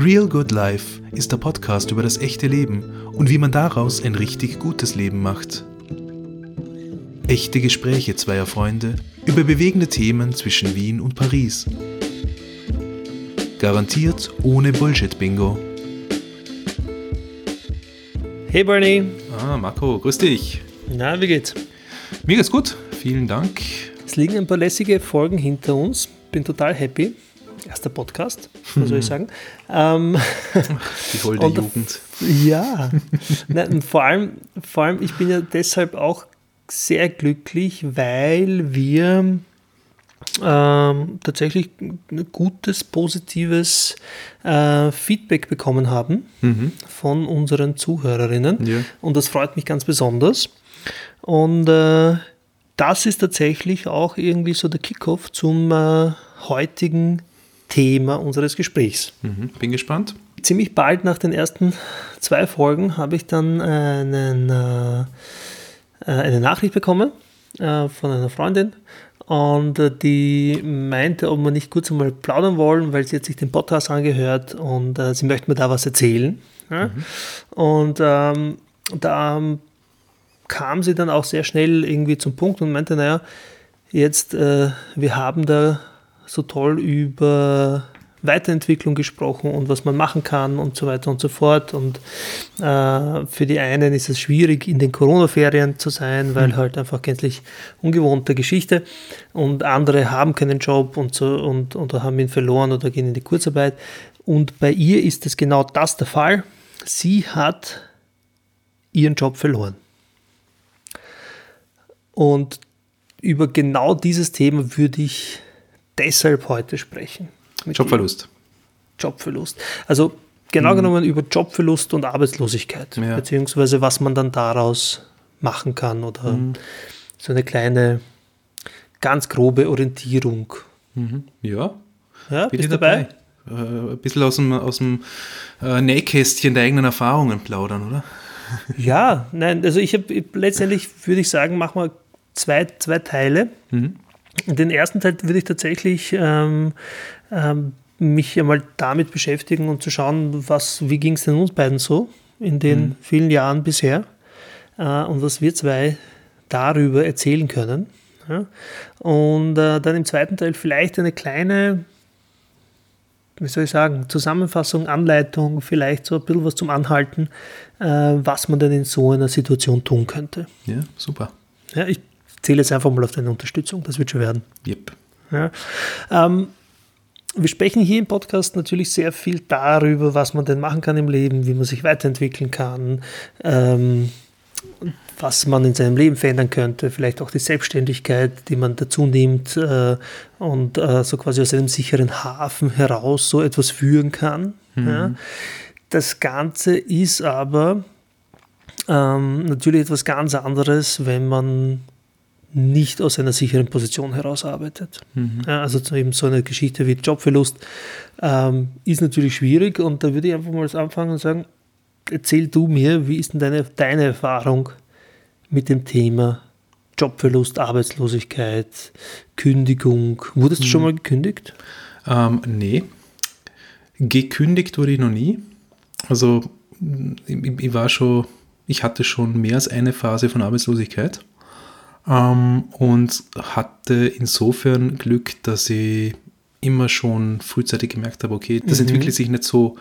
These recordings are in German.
Real Good Life ist der Podcast über das echte Leben und wie man daraus ein richtig gutes Leben macht. Echte Gespräche zweier Freunde über bewegende Themen zwischen Wien und Paris. Garantiert ohne Bullshit-Bingo. Hey Bernie. Ah, Marco, grüß dich. Na, wie geht's? Mir geht's gut, vielen Dank. Es liegen ein paar lässige Folgen hinter uns. Bin total happy. Erster Podcast, was soll ich sagen? Ähm, Die holde Und- Jugend. ja. Nein, vor, allem, vor allem, ich bin ja deshalb auch sehr glücklich, weil wir ähm, tatsächlich ein gutes, positives äh, Feedback bekommen haben Mhm. von unseren Zuhörerinnen. Ja. Und das freut mich ganz besonders. Und äh, das ist tatsächlich auch irgendwie so der Kickoff zum äh, heutigen Thema unseres Gesprächs. Mhm. Bin gespannt. Ziemlich bald nach den ersten zwei Folgen habe ich dann einen, äh, äh, eine Nachricht bekommen äh, von einer Freundin und äh, die meinte, ob wir nicht kurz einmal plaudern wollen, weil sie hat sich den Podcast angehört und äh, sie möchte mir da was erzählen. Ja? Und ähm, da kam sie dann auch sehr schnell irgendwie zum Punkt und meinte, naja, jetzt, äh, wir haben da so toll über Weiterentwicklung gesprochen und was man machen kann und so weiter und so fort. Und äh, für die einen ist es schwierig, in den Corona-Ferien zu sein, weil halt einfach gänzlich ungewohnte Geschichte. Und andere haben keinen Job und so und, und haben ihn verloren oder gehen in die Kurzarbeit. Und bei ihr ist es genau das der Fall. Sie hat ihren Job verloren. Und über genau dieses Thema würde ich deshalb heute sprechen. Jobverlust. Jobverlust. Also genau genommen über Jobverlust und Arbeitslosigkeit, Ja. beziehungsweise was man dann daraus machen kann oder so eine kleine, ganz grobe Orientierung. Mhm. Ja, Ja, bist du dabei? dabei. Äh, ein bisschen aus dem, aus dem äh, Nähkästchen der eigenen Erfahrungen plaudern, oder? Ja, nein, also ich habe letztendlich würde ich sagen, machen wir zwei, zwei Teile. Mhm. Den ersten Teil würde ich tatsächlich ähm, ähm, mich einmal damit beschäftigen und zu schauen, was, wie ging es denn uns beiden so in den vielen Jahren bisher äh, und was wir zwei darüber erzählen können. Ja? Und äh, dann im zweiten Teil vielleicht eine kleine, wie soll ich sagen, Zusammenfassung, Anleitung, vielleicht so ein bisschen was zum Anhalten, äh, was man denn in so einer Situation tun könnte. Ja, super. Ja, ich zähle jetzt einfach mal auf deine Unterstützung, das wird schon werden. Yep. Ja. Ähm, wir sprechen hier im Podcast natürlich sehr viel darüber, was man denn machen kann im Leben, wie man sich weiterentwickeln kann, ähm, was man in seinem Leben verändern könnte, vielleicht auch die Selbstständigkeit, die man dazu nimmt äh, und äh, so quasi aus einem sicheren Hafen heraus so etwas führen kann. Ja. Das Ganze ist aber ähm, natürlich etwas ganz anderes, wenn man nicht aus einer sicheren Position heraus arbeitet. Ja, also so eben so eine Geschichte wie Jobverlust ähm, ist natürlich schwierig und da würde ich einfach mal anfangen und sagen, erzähl du mir, wie ist denn deine, deine Erfahrung mit dem Thema Jobverlust, Arbeitslosigkeit, Kündigung? Wurdest du schon mal gekündigt? Ähm, nee. Gekündigt wurde ich noch nie. Also ich, ich war schon, ich hatte schon mehr als eine Phase von Arbeitslosigkeit ähm, und hatte insofern Glück, dass ich immer schon frühzeitig gemerkt habe, okay, das entwickelt sich nicht so,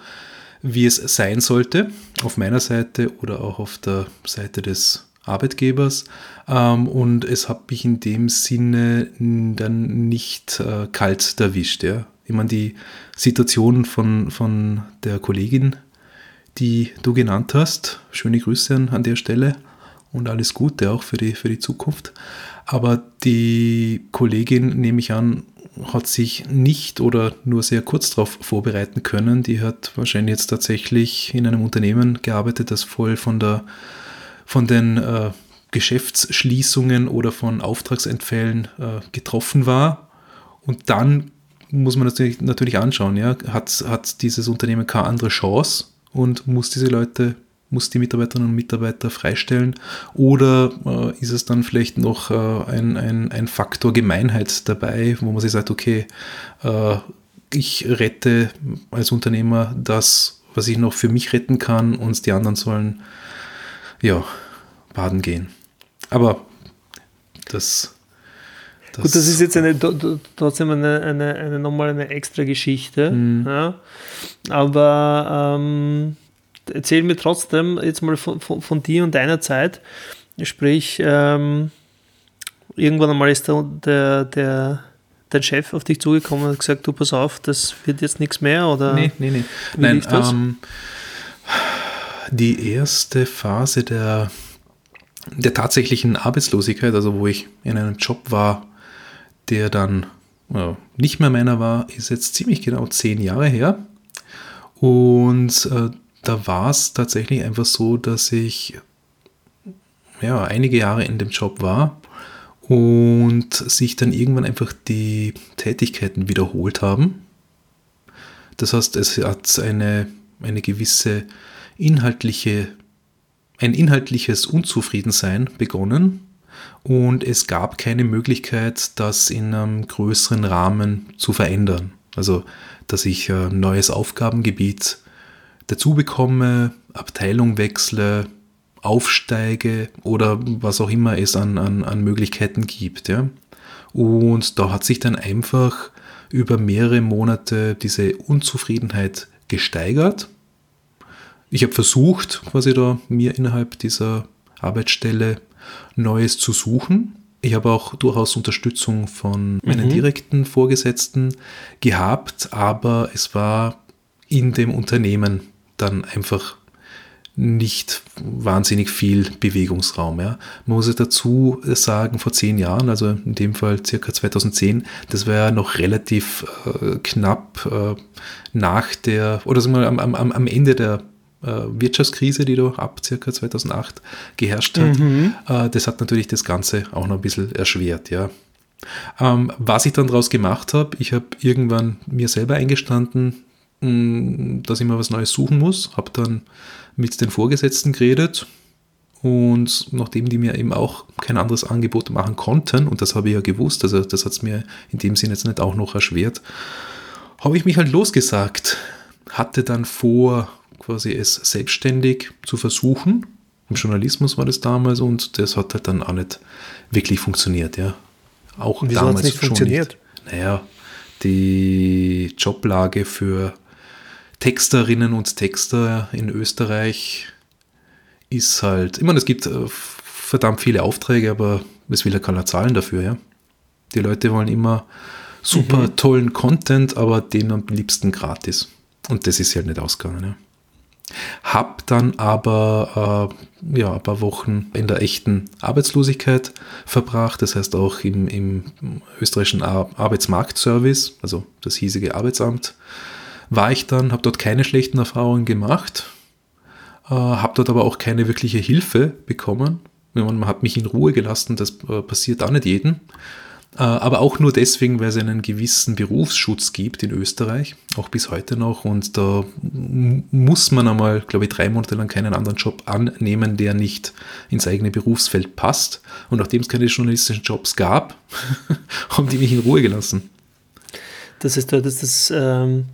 wie es sein sollte, auf meiner Seite oder auch auf der Seite des Arbeitgebers. Ähm, und es hat mich in dem Sinne dann nicht äh, kalt erwischt. Ja. Ich meine, die Situation von, von der Kollegin, die du genannt hast, schöne Grüße an, an der Stelle und alles Gute auch für die, für die Zukunft. Aber die Kollegin, nehme ich an, hat sich nicht oder nur sehr kurz darauf vorbereiten können. Die hat wahrscheinlich jetzt tatsächlich in einem Unternehmen gearbeitet, das voll von der von den äh, Geschäftsschließungen oder von Auftragsentfällen äh, getroffen war. Und dann muss man natürlich, natürlich anschauen, ja, hat, hat dieses Unternehmen keine andere Chance und muss diese Leute, muss die Mitarbeiterinnen und Mitarbeiter freistellen oder äh, ist es dann vielleicht noch äh, ein, ein, ein Faktor Gemeinheit dabei, wo man sich sagt, okay, äh, ich rette als Unternehmer das, was ich noch für mich retten kann und die anderen sollen ja baden gehen. Aber das das Gut, das ist jetzt eine, trotzdem eine, eine, eine nochmal eine extra Geschichte. Mhm. Ja. Aber ähm, erzähl mir trotzdem jetzt mal von, von, von, dir und deiner Zeit. Sprich, ähm, irgendwann einmal ist der, der, der, dein Chef auf dich zugekommen und hat gesagt, du pass auf, das wird jetzt nichts mehr oder? Nee, nee, nee. Nein, ähm, die erste Phase der, der tatsächlichen Arbeitslosigkeit, also wo ich in einem Job war, der dann äh, nicht mehr meiner war, ist jetzt ziemlich genau zehn Jahre her. Und äh, da war es tatsächlich einfach so, dass ich ja, einige Jahre in dem Job war und sich dann irgendwann einfach die Tätigkeiten wiederholt haben. Das heißt, es hat eine, eine gewisse inhaltliche, ein inhaltliches Unzufriedensein begonnen und es gab keine Möglichkeit, das in einem größeren Rahmen zu verändern. Also, dass ich ein neues Aufgabengebiet dazu bekomme, Abteilung wechsle, aufsteige oder was auch immer es an, an, an Möglichkeiten gibt. Ja. Und da hat sich dann einfach über mehrere Monate diese Unzufriedenheit gesteigert. Ich habe versucht, quasi da mir innerhalb dieser Arbeitsstelle Neues zu suchen. Ich habe auch durchaus Unterstützung von meinen mhm. direkten Vorgesetzten gehabt, aber es war in dem Unternehmen dann einfach nicht wahnsinnig viel Bewegungsraum. Ja. Man muss dazu sagen, vor zehn Jahren, also in dem Fall circa 2010, das war ja noch relativ äh, knapp äh, nach der, oder sagen wir mal, am, am, am Ende der äh, Wirtschaftskrise, die da ab circa 2008 geherrscht hat. Mhm. Äh, das hat natürlich das Ganze auch noch ein bisschen erschwert, ja. Ähm, was ich dann daraus gemacht habe, ich habe irgendwann mir selber eingestanden, dass ich mal was Neues suchen muss, habe dann mit den Vorgesetzten geredet und nachdem die mir eben auch kein anderes Angebot machen konnten, und das habe ich ja gewusst, also das hat es mir in dem Sinne jetzt nicht auch noch erschwert, habe ich mich halt losgesagt. Hatte dann vor, quasi es selbstständig zu versuchen. Im Journalismus war das damals und das hat halt dann auch nicht wirklich funktioniert, ja. Auch Wieso damals nicht schon funktioniert? Nicht. Naja, die Joblage für Texterinnen und Texter in Österreich ist halt, ich meine, es gibt äh, verdammt viele Aufträge, aber es will ja keiner zahlen dafür, ja. Die Leute wollen immer super mhm. tollen Content, aber den am liebsten gratis. Und das ist halt nicht ausgegangen, ja. Hab dann aber äh, ja, ein paar Wochen in der echten Arbeitslosigkeit verbracht, das heißt auch im, im österreichischen Ar Arbeitsmarktservice, also das hiesige Arbeitsamt, war ich dann, habe dort keine schlechten Erfahrungen gemacht, äh, habe dort aber auch keine wirkliche Hilfe bekommen. Man hat mich in Ruhe gelassen, das äh, passiert auch nicht jedem. Äh, aber auch nur deswegen, weil es einen gewissen Berufsschutz gibt in Österreich, auch bis heute noch. Und da muss man einmal, glaube ich, drei Monate lang keinen anderen Job annehmen, der nicht ins eigene Berufsfeld passt. Und nachdem es keine journalistischen Jobs gab, haben die mich in Ruhe gelassen. Das heißt, du hattest das, ähm,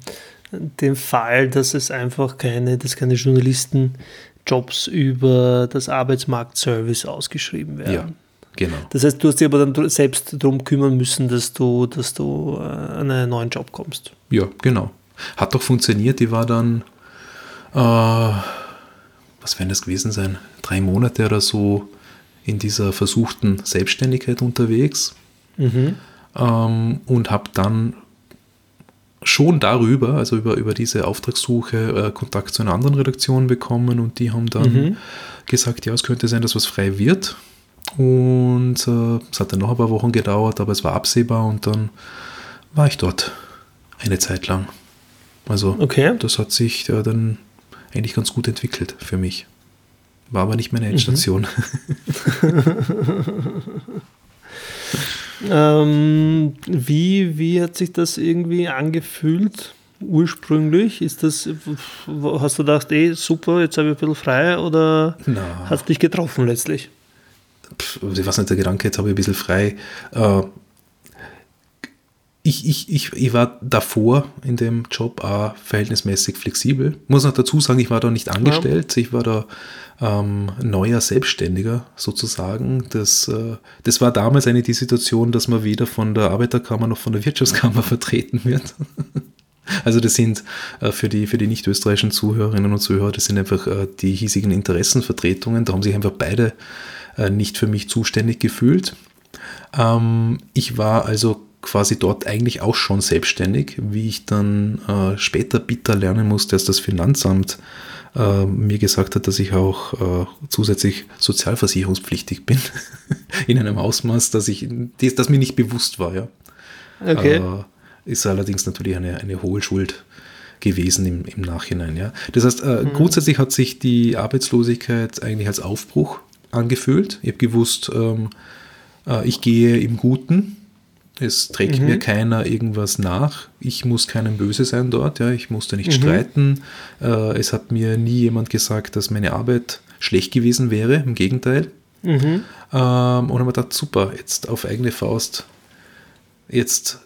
den Fall, dass es einfach keine, dass keine Journalistenjobs über das Arbeitsmarktservice ausgeschrieben werden. Ja. Genau. Das heißt, du hast dich aber dann selbst darum kümmern müssen, dass du, dass du äh, an einen neuen Job kommst. Ja, genau. Hat doch funktioniert. Die war dann, äh, was werden das gewesen sein? Drei Monate oder so in dieser versuchten Selbstständigkeit unterwegs. Mhm. Ähm, und habe dann schon darüber, also über, über diese Auftragssuche, äh, Kontakt zu einer anderen Redaktion bekommen und die haben dann mhm. gesagt, ja, es könnte sein, dass was frei wird. Und äh, es hat dann noch ein paar Wochen gedauert, aber es war absehbar und dann war ich dort eine Zeit lang. Also okay. das hat sich ja, dann eigentlich ganz gut entwickelt für mich. War aber nicht meine Endstation. Mhm. ähm, wie, wie hat sich das irgendwie angefühlt? ursprünglich? Ist das, hast du gedacht, ey, super, jetzt habe ich ein bisschen frei oder hat es dich getroffen letztlich? ich weiß nicht, der Gedanke, jetzt habe ich ein bisschen frei. Äh, ich, ich, ich, ich war davor in dem Job auch verhältnismäßig flexibel. Muss noch dazu sagen, ich war da nicht angestellt, ja. ich war da ähm, neuer Selbstständiger sozusagen. Das, äh, das war damals eine die Situation, dass man weder von der Arbeiterkammer noch von der Wirtschaftskammer vertreten wird. Also das sind äh, für die, für die nicht-österreichischen Zuhörerinnen und Zuhörer, das sind einfach äh, die hiesigen Interessenvertretungen. Da haben sich einfach beide äh, nicht für mich zuständig gefühlt. Ähm, ich war also quasi dort eigentlich auch schon selbstständig, wie ich dann äh, später bitter lernen musste, dass das Finanzamt äh, mir gesagt hat, dass ich auch äh, zusätzlich sozialversicherungspflichtig bin. In einem Ausmaß, dass ich, das, das mir nicht bewusst war, ja. Okay. Äh, ist allerdings natürlich eine, eine Hohlschuld gewesen im, im Nachhinein, ja. Das heißt, äh, mhm. grundsätzlich hat sich die Arbeitslosigkeit eigentlich als Aufbruch angefühlt. Ich habe gewusst, ähm, äh, ich gehe im Guten es trägt mhm. mir keiner irgendwas nach. Ich muss keinem böse sein dort. Ja. Ich musste nicht mhm. streiten. Äh, es hat mir nie jemand gesagt, dass meine Arbeit schlecht gewesen wäre. Im Gegenteil. Mhm. Ähm, und habe mir gedacht, super, jetzt auf eigene Faust. Jetzt,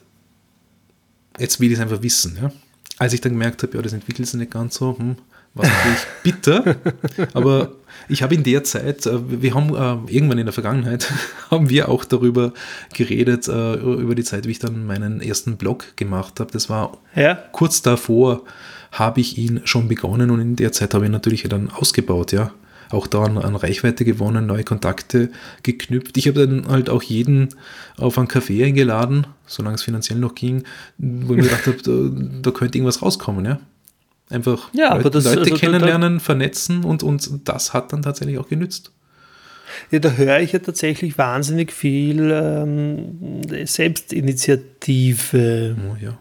jetzt will ich es einfach wissen. Ja. Als ich dann gemerkt habe, ja, das entwickelt sich nicht ganz so, hm, war natürlich bitter. Aber ich habe in der Zeit, äh, wir haben äh, irgendwann in der Vergangenheit, haben wir auch darüber geredet, äh, über die Zeit, wie ich dann meinen ersten Blog gemacht habe. Das war ja. kurz davor, habe ich ihn schon begonnen und in der Zeit habe ich natürlich dann ausgebaut, ja. Auch da an, an Reichweite gewonnen, neue Kontakte geknüpft. Ich habe dann halt auch jeden auf einen Café eingeladen, solange es finanziell noch ging, wo ich mir gedacht habe, da, da könnte irgendwas rauskommen, ja. Einfach ja, Leute, das, Leute also kennenlernen, da, vernetzen und, und das hat dann tatsächlich auch genützt. Ja, da höre ich ja tatsächlich wahnsinnig viel ähm, Selbstinitiative. Oh, ja,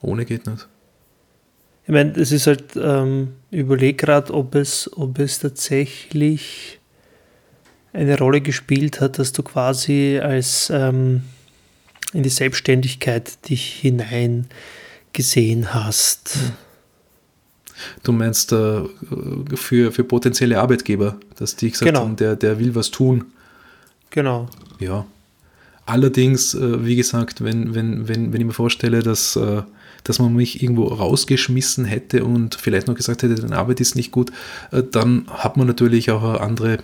ohne geht nicht. Ich meine, es ist halt, ähm, überleg gerade, ob es, ob es tatsächlich eine Rolle gespielt hat, dass du quasi als ähm, in die Selbstständigkeit dich hineingesehen hast. Mhm Du meinst äh, für, für potenzielle Arbeitgeber, dass die gesagt genau. haben, der, der will was tun. Genau. Ja. Allerdings, äh, wie gesagt, wenn, wenn, wenn, wenn ich mir vorstelle, dass, äh, dass man mich irgendwo rausgeschmissen hätte und vielleicht noch gesagt hätte, deine Arbeit ist nicht gut, äh, dann hat man natürlich auch eine andere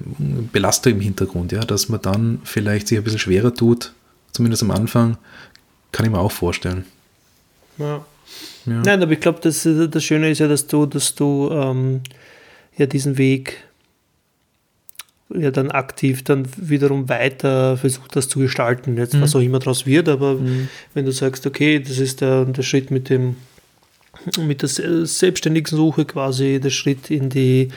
Belastung im Hintergrund, ja, dass man dann vielleicht sich ein bisschen schwerer tut, zumindest am Anfang, kann ich mir auch vorstellen. Ja. Ja. Nein, aber ich glaube, das, das Schöne ist ja, dass du, dass du ähm, ja diesen Weg ja dann aktiv dann wiederum weiter versucht hast zu gestalten. Jetzt mhm. was auch immer daraus wird, aber mhm. wenn du sagst, okay, das ist der, der Schritt mit dem mit der selbstständigen Suche quasi der Schritt in die,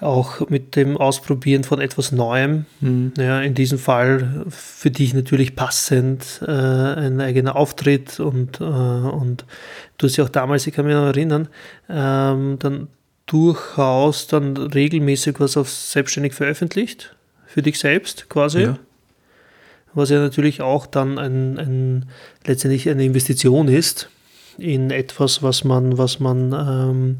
auch mit dem Ausprobieren von etwas Neuem. Mhm. Ja, in diesem Fall für dich natürlich passend äh, ein eigener Auftritt und, äh, und du hast ja auch damals, ich kann mich noch erinnern, ähm, dann durchaus dann regelmäßig was auf selbstständig veröffentlicht, für dich selbst quasi. Ja. Was ja natürlich auch dann ein, ein, letztendlich eine Investition ist in etwas, was man, was man ähm,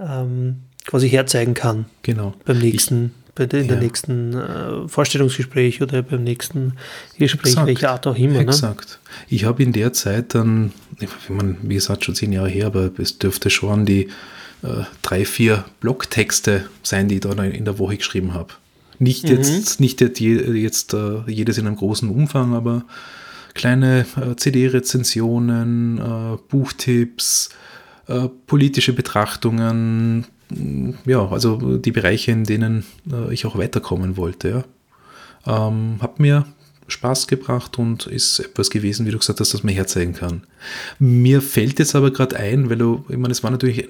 ähm, quasi herzeigen kann. Genau. Beim nächsten, ich, bei der, in ja. der nächsten äh, Vorstellungsgespräch oder beim nächsten Gespräch, Exakt. welcher Art auch immer. Ne? Exakt. Ne? Ich habe in der Zeit dann, ich meine, wie gesagt, schon zehn Jahre her, aber es dürfte schon die äh, drei, vier Blogtexte sein, die ich da in der Woche geschrieben habe. Nicht mhm. jetzt, nicht jetzt, jetzt uh, jedes in einem großen Umfang, aber kleine äh, CD-Rezensionen, äh, Buchtipps, äh, politische Betrachtungen, ja, also die Bereiche, in denen äh, ich auch weiterkommen wollte. Ja. Ähm, hat mir Spaß gebracht und ist etwas gewesen, wie du gesagt hast, das man herzeigen kann. Mir fällt jetzt aber gerade ein, weil du, ich meine, es war natürlich,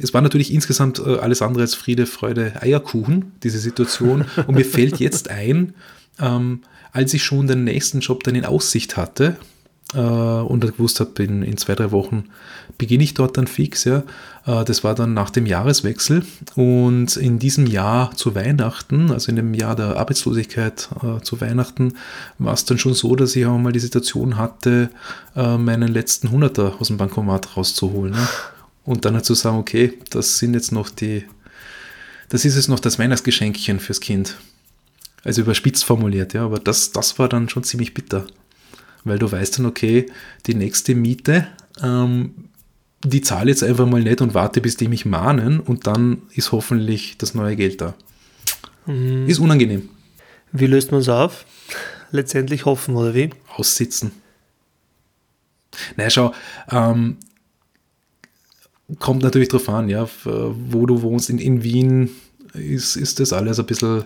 es war natürlich insgesamt äh, alles andere als Friede, Freude, Eierkuchen, diese Situation. Und mir fällt jetzt ein, ähm, als ich schon den nächsten Job dann in Aussicht hatte äh, und gewusst habe, in, in zwei, drei Wochen beginne ich dort dann fix, ja. Äh, das war dann nach dem Jahreswechsel und in diesem Jahr zu Weihnachten, also in dem Jahr der Arbeitslosigkeit äh, zu Weihnachten, war es dann schon so, dass ich auch mal die Situation hatte, äh, meinen letzten Hunderter aus dem Bankomat rauszuholen. Ne? Und dann halt zu sagen, okay, das sind jetzt noch die, das ist es noch das Weihnachtsgeschenkchen fürs Kind. Also überspitzt formuliert, ja, aber das, das war dann schon ziemlich bitter. Weil du weißt dann, okay, die nächste Miete, ähm, die zahle jetzt einfach mal nicht und warte, bis die mich mahnen und dann ist hoffentlich das neue Geld da. Mhm. Ist unangenehm. Wie löst man es auf? Letztendlich hoffen, oder wie? Aussitzen. Naja, schau, ähm, kommt natürlich drauf an, ja, wo du wohnst. In, in Wien ist, ist das alles ein bisschen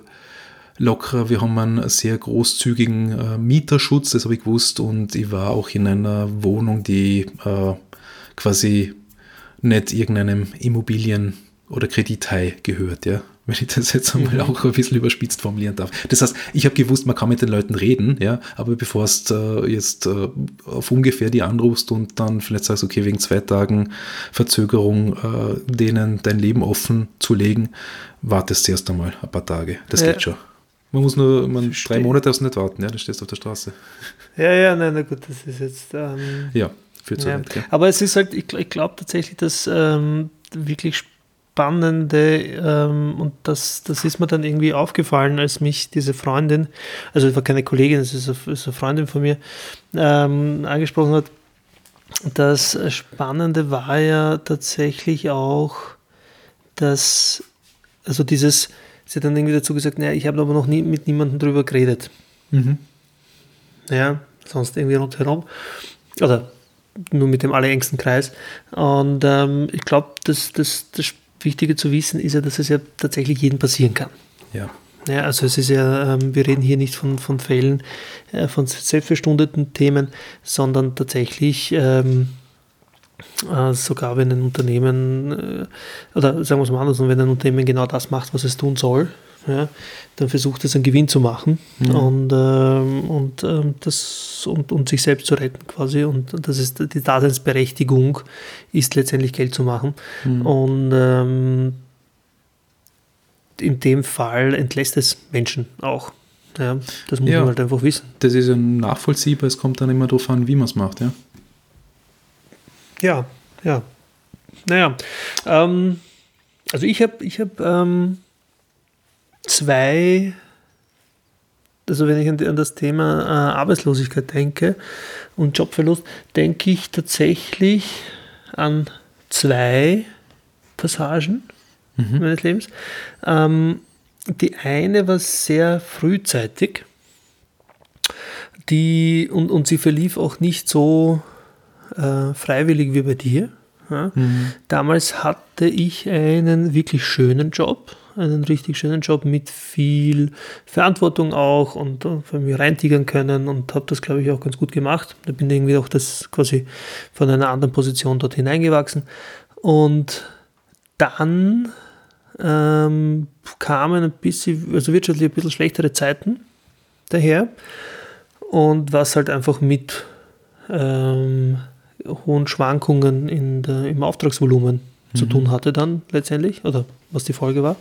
lockerer. Wir haben einen sehr großzügigen äh, Mieterschutz, das habe ich gewusst. Und ich war auch in einer Wohnung, die äh, quasi nicht irgendeinem Immobilien- oder Kredithai gehört, ja wenn ich das jetzt einmal mhm. auch ein bisschen überspitzt formulieren darf. Das heißt, ich habe gewusst, man kann mit den Leuten reden, ja, aber bevor du äh, jetzt äh, auf ungefähr die anrufst und dann vielleicht sagst, okay, wegen zwei Tagen Verzögerung äh, denen dein Leben offen zu legen, wartest du erst einmal ein paar Tage. Das geht schon. Man muss nur, man, drei Monate darfst du nicht warten, ja, dann stehst du auf der Straße. Ja, ja, nein, na gut, das ist jetzt. Ähm, ja, für zu ja. weit. Ja. Aber es ist halt, ich, ich glaube tatsächlich, dass ähm, wirklich spannende ähm, und das, das ist mir dann irgendwie aufgefallen, als mich diese Freundin, also es war keine Kollegin, es ist, ist, eine Freundin von mir, ähm, angesprochen hat. Das Spannende war ja tatsächlich auch, dass, also dieses, sie hat dann irgendwie dazu gesagt, naja, ich habe aber noch nie mit niemandem drüber geredet. Mhm. Ja, sonst irgendwie rundherum. Oder nur mit dem allerengsten Kreis. Und ähm, ich glaube, das, das, das Wichtige zu wissen ist ja, dass es ja tatsächlich jedem passieren kann. Ja. Ja, also es ist ja, ähm, wir reden hier nicht von, von Fällen, äh, von selbstverstundeten Themen, sondern tatsächlich ähm, äh, sogar wenn ein Unternehmen, äh, oder sagen wir es mal anders, wenn ein Unternehmen genau das macht, was es tun soll, ja, dann versucht es einen Gewinn zu machen mhm. und, ähm, und, ähm, das, und, und sich selbst zu retten quasi. Und das ist die Daseinsberechtigung, ist letztendlich Geld zu machen. Mhm. Und ähm, in dem Fall entlässt es Menschen auch. Ja, das muss ja, man halt einfach wissen. Das ist ja nachvollziehbar, es kommt dann immer darauf an, wie man es macht, ja. Ja, ja. Naja, ähm, also ich habe ich hab, ähm, zwei, also wenn ich an, das Thema äh, Arbeitslosigkeit denke und Jobverlust, denke ich tatsächlich an zwei Passagen mhm. meines Lebens. Ähm, die eine war sehr frühzeitig die, und, und sie verlief auch nicht so äh, freiwillig wie bei dir. Ja. Mhm. Damals hatte ich einen wirklich schönen Job einen richtig schönen Job mit viel Verantwortung auch und von mir reintigern können und habe das, glaube ich, auch ganz gut gemacht. Da bin ich irgendwie auch das quasi von einer anderen Position dort hineingewachsen. Und dann ähm, kamen ein bisschen, also wirtschaftlich ein bisschen schlechtere Zeiten daher und was halt einfach mit ähm, hohen Schwankungen in der, im Auftragsvolumen mhm. zu tun hatte dann letztendlich oder was die Folge war.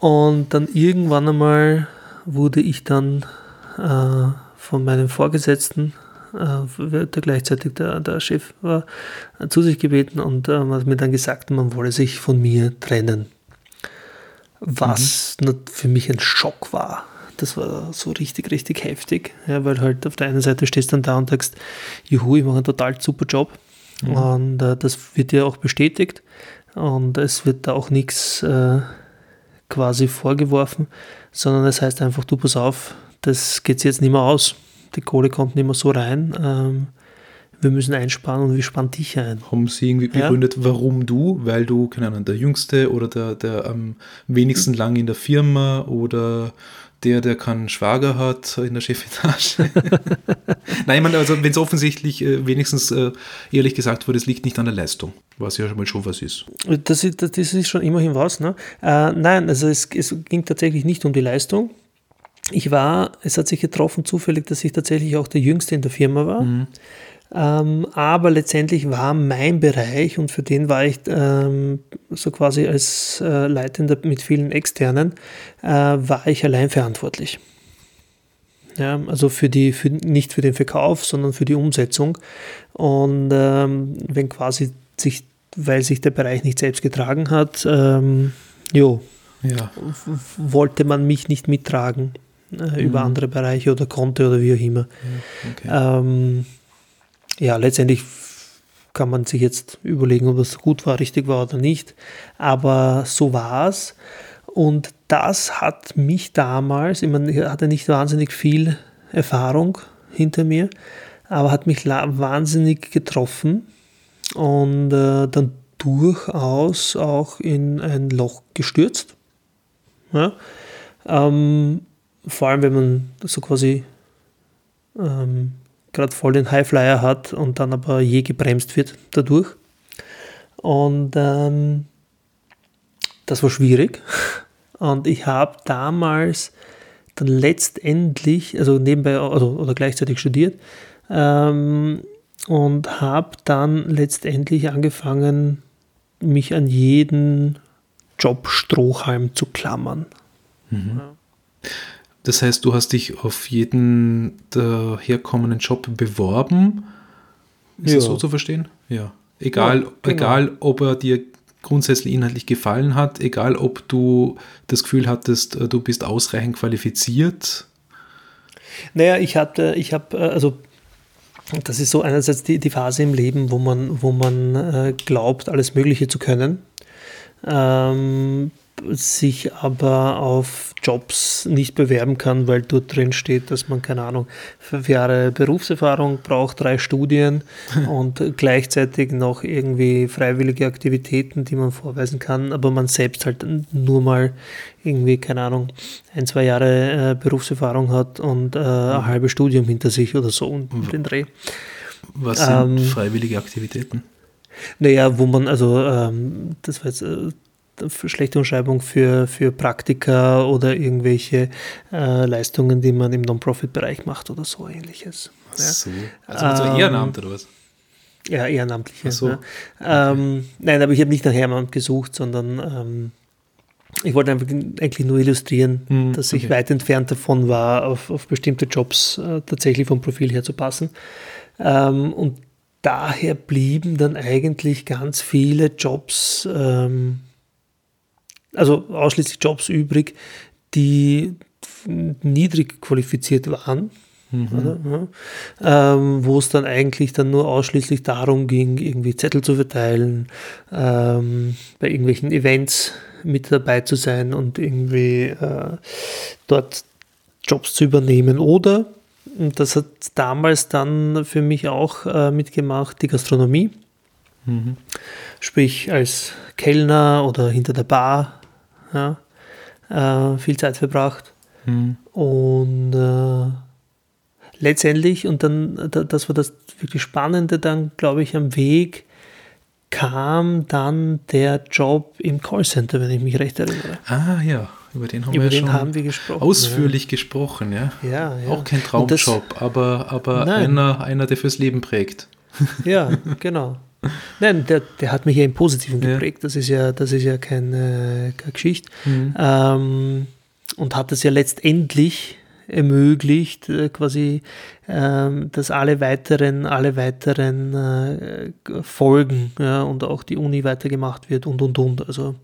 Und dann irgendwann einmal wurde ich dann äh, von meinem Vorgesetzten, äh, der gleichzeitig der, der Chef war, äh, zu sich gebeten und äh, hat mir dann gesagt, man wolle sich von mir trennen. Was mhm. für mich ein Schock war. Das war so richtig, richtig heftig, ja, weil halt auf der einen Seite stehst du dann da und sagst, juhu, ich mache einen total super Job. Mhm. Und äh, das wird dir auch bestätigt und es wird da auch nichts äh, quasi vorgeworfen, sondern es heißt einfach, du pass auf, das geht jetzt nicht mehr aus. Die Kohle kommt nicht mehr so rein. Ähm, wir müssen einsparen und wir sparen dich ein. Haben Sie irgendwie begründet, ja. warum du? Weil du, keine Ahnung, der Jüngste oder der, der am wenigsten lang in der Firma oder der, der keinen Schwager hat in der Chefetage. Nein, ich meine, also wenn es offensichtlich äh, wenigstens äh, ehrlich gesagt wurde, es liegt nicht an der Leistung, was ja schon mal schon was ist. Das ist, das ist schon immerhin was, ne? Äh, nein, also es, es ging tatsächlich nicht um die Leistung. Ich war, es hat sich getroffen zufällig, dass ich tatsächlich auch der Jüngste in der Firma war. Mhm. Ähm, aber letztendlich war mein Bereich und für den war ich ähm, so quasi als äh, Leitender mit vielen Externen, äh, war ich allein verantwortlich. Ja, also für die, für, nicht für den Verkauf, sondern für die Umsetzung. Und ähm, wenn quasi sich, weil sich der Bereich nicht selbst getragen hat, ähm, jo, ja. wollte man mich nicht mittragen. äh, über andere Bereiche oder konnte oder wie auch immer. Okay. Ja, letztendlich kann man sich jetzt überlegen, ob es gut war, richtig war oder nicht. Aber so war es. Und das hat mich damals, ich, meine, ich hatte nicht wahnsinnig viel Erfahrung hinter mir, aber hat mich wahnsinnig getroffen und äh, dann durchaus auch in ein Loch gestürzt. Ja? Ähm, vor allem, wenn man so quasi ähm, gerade voll den Highflyer hat und dann aber je gebremst wird dadurch. Und ähm, das war schwierig. Und ich habe damals dann letztendlich, also nebenbei also, oder gleichzeitig studiert ähm, und habe dann letztendlich angefangen, mich an jeden Jobstrohhalm zu klammern. Das heißt, du hast dich auf jeden der herkommenden Job beworben. Ist das Ja. so zu verstehen? Ja. Egal, Ja, genau. egal, ob er dir grundsätzlich inhaltlich gefallen hat, egal, ob du das Gefühl hattest, äh, du bist ausreichend qualifiziert. Naja, ich hatte, ich habe, also das ist so einerseits die, die Phase im Leben, wo man, wo man äh, glaubt, alles Mögliche zu können, ähm, sich aber auf Jobs nicht bewerben kann, weil dort drin steht, dass man, keine Ahnung, fünf Jahre Berufserfahrung braucht, drei Studien und gleichzeitig noch irgendwie freiwillige Aktivitäten, die man vorweisen kann, aber man selbst halt nur mal irgendwie, keine Ahnung, ein, zwei Jahre äh, Berufserfahrung hat und äh, ein halbes Studium hinter sich oder so und den Dreh. Was sind Ähm, freiwillige Aktivitäten? Naja, wo man, also ähm, das war jetzt äh, schlechte Umschreibung für, für Praktika oder irgendwelche äh, Leistungen, die man im Non-Profit-Bereich macht oder so ähnliches. Ach Ja, so. Also so Ähm, Ehrenamt oder was? ja ehrenamtliche. Ach so. Ja. Ähm, nein, aber ich habe nicht nach Ehrenamt gesucht, sondern ähm, ich wollte einfach eigentlich nur illustrieren, Hm, dass ich okay. weit entfernt davon war, auf, auf bestimmte Jobs äh, tatsächlich vom Profil her zu passen. Ähm, und daher blieben dann eigentlich ganz viele Jobs, ähm, also ausschließlich Jobs übrig, die niedrig qualifiziert waren. Oder? Ja. Ähm, wo es dann eigentlich dann nur ausschließlich darum ging, irgendwie Zettel zu verteilen, ähm, bei irgendwelchen Events mit dabei zu sein und irgendwie äh, dort Jobs zu übernehmen. Oder, und das hat damals dann für mich auch äh, mitgemacht, die Gastronomie. Mhm. Sprich als Kellner oder hinter der Bar ja, äh, viel Zeit verbracht. Mhm. Und äh, letztendlich, und dann, da- das war das wirklich Spannende dann, glaube ich, am Weg, kam dann der Job im Callcenter, wenn ich mich recht erinnere. Ah ja, über den haben Über wir den schon haben wir gesprochen. ausführlich gesprochen, ja. Ja, ja. Auch kein Und das- Traumjob, aber, aber Nein. einer, einer, der fürs Leben prägt. Ja, genau. Nein, der, der hat mich ja im Positiven Ja. geprägt. Das ist ja, das ist ja keine, keine Geschichte. Mhm. Ähm, und hat es ja letztendlich ermöglicht, äh, quasi, ähm, dass alle weiteren, alle weiteren äh, Folgen ja, und auch die Uni weitergemacht wird und und und. Also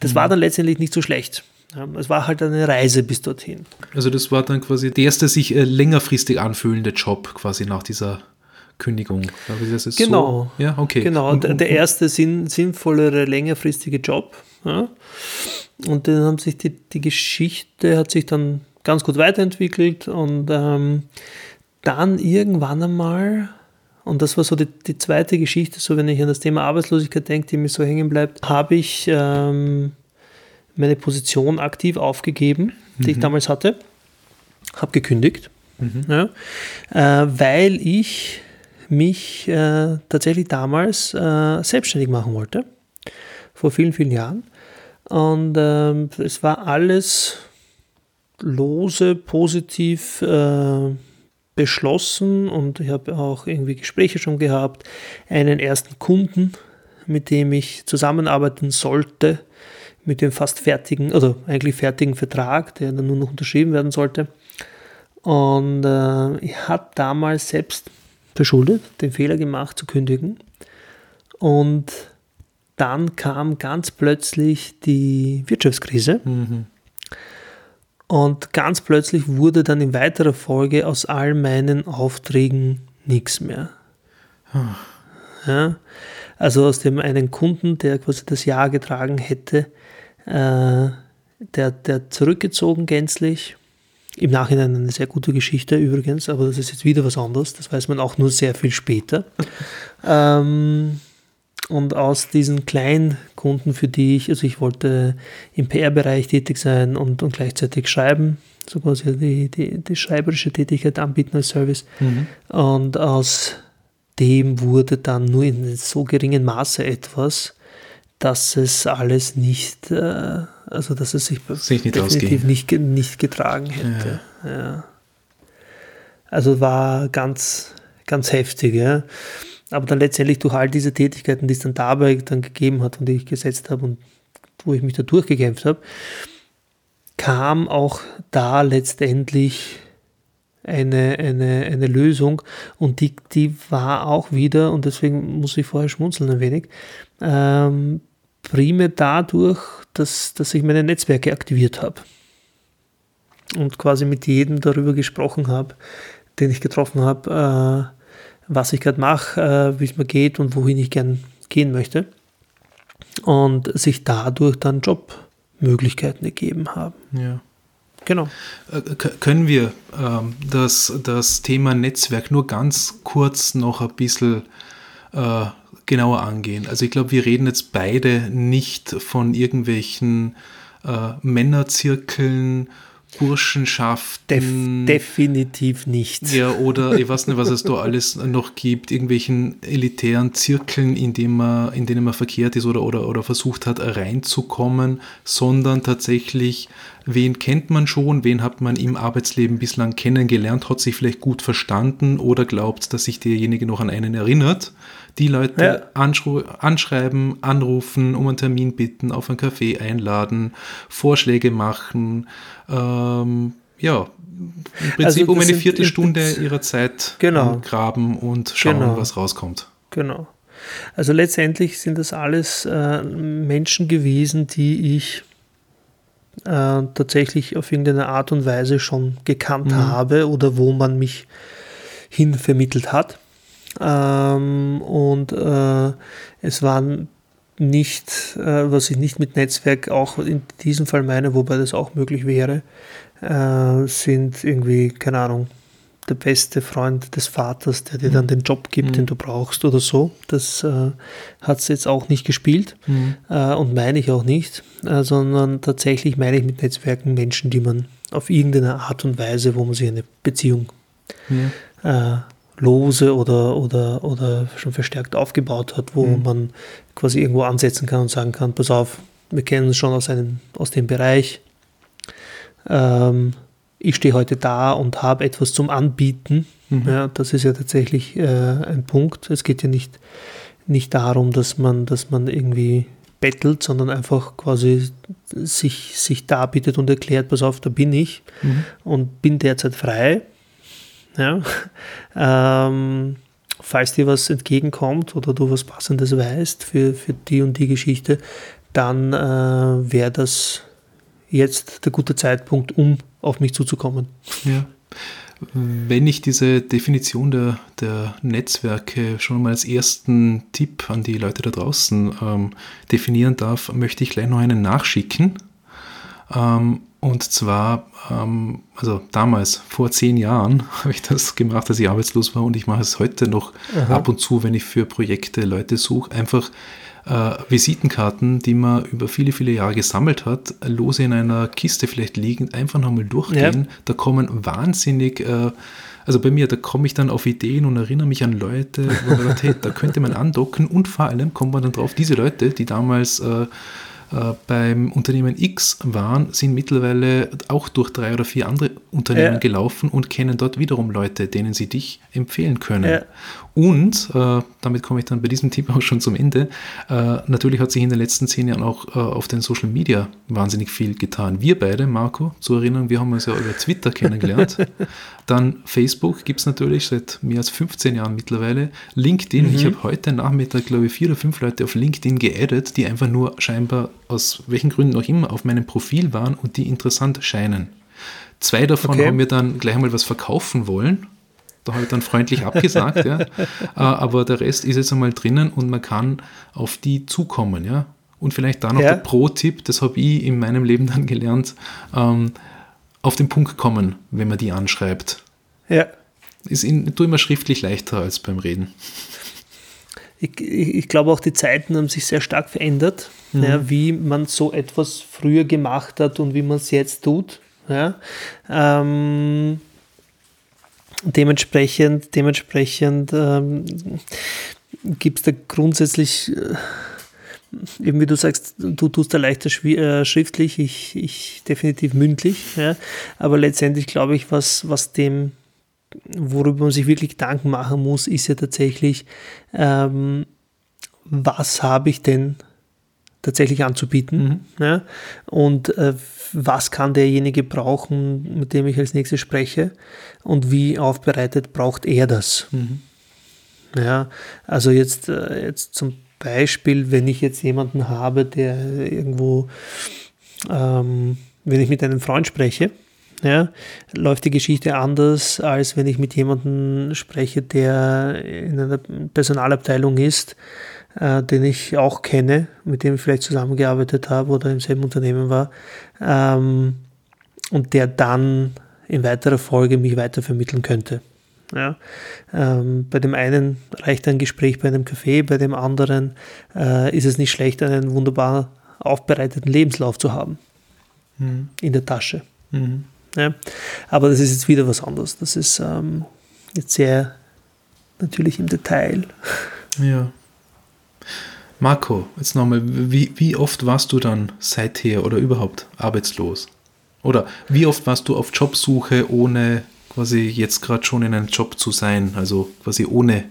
das war dann letztendlich nicht so schlecht. Ja, es war halt eine Reise bis dorthin. Also das war dann quasi der erste sich äh, längerfristig anfühlende Job quasi nach dieser Kündigung. Genau. So? Ja, okay. Genau, Und, der, und, der erste sinn, sinnvollere, längerfristige Job. Ja. Und dann haben sich die, die Geschichte hat sich dann ganz gut weiterentwickelt und ähm, dann irgendwann einmal, und das war so die, die zweite Geschichte, so wenn ich an das Thema Arbeitslosigkeit denke, die mir so hängen bleibt, habe ich ähm, meine Position aktiv aufgegeben, die ich damals hatte, habe gekündigt, ja, äh, weil ich mich äh, tatsächlich damals äh, selbstständig machen wollte, vor vielen, vielen Jahren. Und ähm, es war alles lose, positiv äh, beschlossen und ich habe auch irgendwie Gespräche schon gehabt, einen ersten Kunden, mit dem ich zusammenarbeiten sollte, mit dem fast fertigen, also eigentlich fertigen Vertrag, der dann nur noch unterschrieben werden sollte. Und äh, ich habe damals selbst verschuldet, den Fehler gemacht zu kündigen. Und dann kam ganz plötzlich die Wirtschaftskrise. Mhm. Und ganz plötzlich wurde dann in weiterer Folge aus all meinen Aufträgen nichts mehr. Ja, also aus dem einen Kunden, der quasi das Jahr getragen hätte, äh, der, der zurückgezogen gänzlich. Im Nachhinein eine sehr gute Geschichte übrigens, aber das ist jetzt wieder was anderes. Das weiß man auch nur sehr viel später. ähm, und aus diesen kleinen Kunden, für die ich, also ich wollte im PR-Bereich tätig sein und, und gleichzeitig schreiben, so quasi die, die, die schreiberische Tätigkeit anbieten als Service. Mhm. Und aus dem wurde dann nur in so geringem Maße etwas, dass es alles nicht, äh, also dass es sich, sich nicht definitiv nicht, nicht, getragen hätte. Ja. Ja. Also war ganz, ganz heftig. Ja. Aber dann letztendlich durch all diese Tätigkeiten, die es dann dabei dann gegeben hat und die ich gesetzt habe und wo ich mich da durchgekämpft habe, kam auch da letztendlich eine, eine, eine Lösung und die, die war auch wieder, und deswegen muss ich vorher schmunzeln ein wenig, ähm, primär dadurch, dass, dass ich meine Netzwerke aktiviert habe und quasi mit jedem darüber gesprochen habe, den ich getroffen habe, äh, was ich gerade mache, äh, wie es mir geht und wohin ich gern gehen möchte. Und sich dadurch dann Jobmöglichkeiten ergeben haben. Ja. Genau. Äh, können wir ähm, das, das Thema Netzwerk nur ganz kurz noch ein bisschen äh, genauer angehen? Also ich glaube, wir reden jetzt beide nicht von irgendwelchen äh, Männerzirkeln Burschenschaften. Def definitiv nicht. Ja, oder ich weiß nicht, was es da alles noch gibt, irgendwelchen elitären Zirkeln, in, dem man, in denen man verkehrt ist oder, oder, oder versucht hat, reinzukommen, sondern tatsächlich, wen kennt man schon, wen hat man im Arbeitsleben bislang kennengelernt, hat sich vielleicht gut verstanden oder glaubt, dass sich derjenige noch an einen erinnert die Leute ja. anschreiben, anrufen, um einen Termin bitten, auf einen Café einladen, Vorschläge machen, ähm, ja, im Prinzip also um eine Viertelstunde ihrer Zeit genau. graben und schauen, genau. was rauskommt. Genau. Also letztendlich sind das alles äh, Menschen gewesen, die ich äh, tatsächlich auf irgendeine Art und Weise schon gekannt mhm. habe oder wo man mich hin vermittelt hat. Ähm, und äh, es waren nicht, äh, was ich nicht mit Netzwerk auch in diesem Fall meine, wobei das auch möglich wäre, äh, sind irgendwie, keine Ahnung, der beste Freund des Vaters, der dir dann den Job gibt, mhm. den du brauchst oder so. Das äh, hat es jetzt auch nicht gespielt mhm. äh, und meine ich auch nicht, äh, sondern tatsächlich meine ich mit Netzwerken Menschen, die man auf irgendeine Art und Weise, wo man sich eine Beziehung ja. Lose oder, oder, oder schon verstärkt aufgebaut hat, wo mhm. man quasi irgendwo ansetzen kann und sagen kann, pass auf, wir kennen uns schon aus, einem, aus dem Bereich. Ähm, ich stehe heute da und habe etwas zum Anbieten. Mhm. Ja, das ist ja tatsächlich äh, ein Punkt. Es geht ja nicht, nicht darum, dass man, dass man irgendwie bettelt, sondern einfach quasi sich, sich darbietet und erklärt, pass auf, da bin ich mhm. und bin derzeit frei ja? Ähm, falls dir was entgegenkommt oder du was Passendes weißt für, für die und die Geschichte, dann äh, wäre das jetzt der gute Zeitpunkt, um auf mich zuzukommen. Ja. Wenn ich diese Definition der, der Netzwerke schon mal als ersten Tipp an die Leute da draußen ähm, definieren darf, möchte ich gleich noch einen nachschicken. Ähm, und zwar, ähm, also damals, vor zehn Jahren, habe ich das gemacht, als ich arbeitslos war und ich mache es heute noch Aha. ab und zu, wenn ich für Projekte Leute suche, einfach äh, Visitenkarten, die man über viele, viele Jahre gesammelt hat, lose in einer Kiste vielleicht liegend, einfach nochmal durchgehen. Ja. Da kommen wahnsinnig, äh, also bei mir, da komme ich dann auf Ideen und erinnere mich an Leute, wo man sagt, hey, da könnte man andocken und vor allem kommt man dann drauf, diese Leute, die damals äh, beim Unternehmen X waren, sind mittlerweile auch durch drei oder vier andere Unternehmen ja. gelaufen und kennen dort wiederum Leute, denen sie dich empfehlen können. Ja. Und, äh, damit komme ich dann bei diesem Tipp auch schon zum Ende, äh, natürlich hat sich in den letzten zehn Jahren auch äh, auf den Social Media wahnsinnig viel getan. Wir beide, Marco, zur Erinnerung, wir haben uns ja über Twitter kennengelernt. dann Facebook gibt es natürlich seit mehr als 15 Jahren mittlerweile. LinkedIn, mhm. ich habe heute Nachmittag, glaube ich, vier oder fünf Leute auf LinkedIn geaddet, die einfach nur scheinbar aus welchen Gründen auch immer auf meinem Profil waren und die interessant scheinen. Zwei davon Okay. haben mir dann gleich mal was verkaufen wollen. Da habe ich dann freundlich abgesagt, ja. Äh, Aber der Rest ist jetzt einmal drinnen und man kann auf die zukommen, ja. Und vielleicht da noch Ja. der Pro-Tipp, das habe ich in meinem Leben dann gelernt, ähm, auf den Punkt kommen, wenn man die anschreibt. Ja. Ist in, tu immer schriftlich leichter als beim Reden. Ich, ich, ich glaube auch, die Zeiten haben sich sehr stark verändert, ja, wie man so etwas früher gemacht hat und wie man es jetzt tut. Ja. Ähm, dementsprechend dementsprechend ähm, gibt es da grundsätzlich, äh, eben wie du sagst, du tust da leichter äh, schriftlich, ich, ich definitiv mündlich. Ja. Aber letztendlich glaube ich, was, was dem worüber man sich wirklich Gedanken machen muss, ist ja tatsächlich, ähm, was habe ich denn tatsächlich anzubieten ja? und äh, was kann derjenige brauchen, mit dem ich als nächstes spreche und wie aufbereitet braucht er das. Ja, also jetzt, äh, jetzt zum Beispiel, wenn ich jetzt jemanden habe, der irgendwo, ähm, wenn ich mit einem Freund spreche, ja, läuft die Geschichte anders, als wenn ich mit jemandem spreche, der in einer Personalabteilung ist, äh, den ich auch kenne, mit dem ich vielleicht zusammengearbeitet habe oder im selben Unternehmen war, ähm, und der dann in weiterer Folge mich weitervermitteln könnte. Ja, ähm, bei dem einen reicht ein Gespräch bei einem Café, bei dem anderen äh, ist es nicht schlecht, einen wunderbar aufbereiteten Lebenslauf zu haben in der Tasche. Ja, aber das ist jetzt wieder was anderes. Das ist ähm, jetzt sehr natürlich im Detail. Ja. Marco, jetzt nochmal, wie, wie oft warst du dann seither oder überhaupt arbeitslos? Oder wie oft warst du auf Jobsuche, ohne quasi jetzt gerade schon in einem Job zu sein, also quasi ohne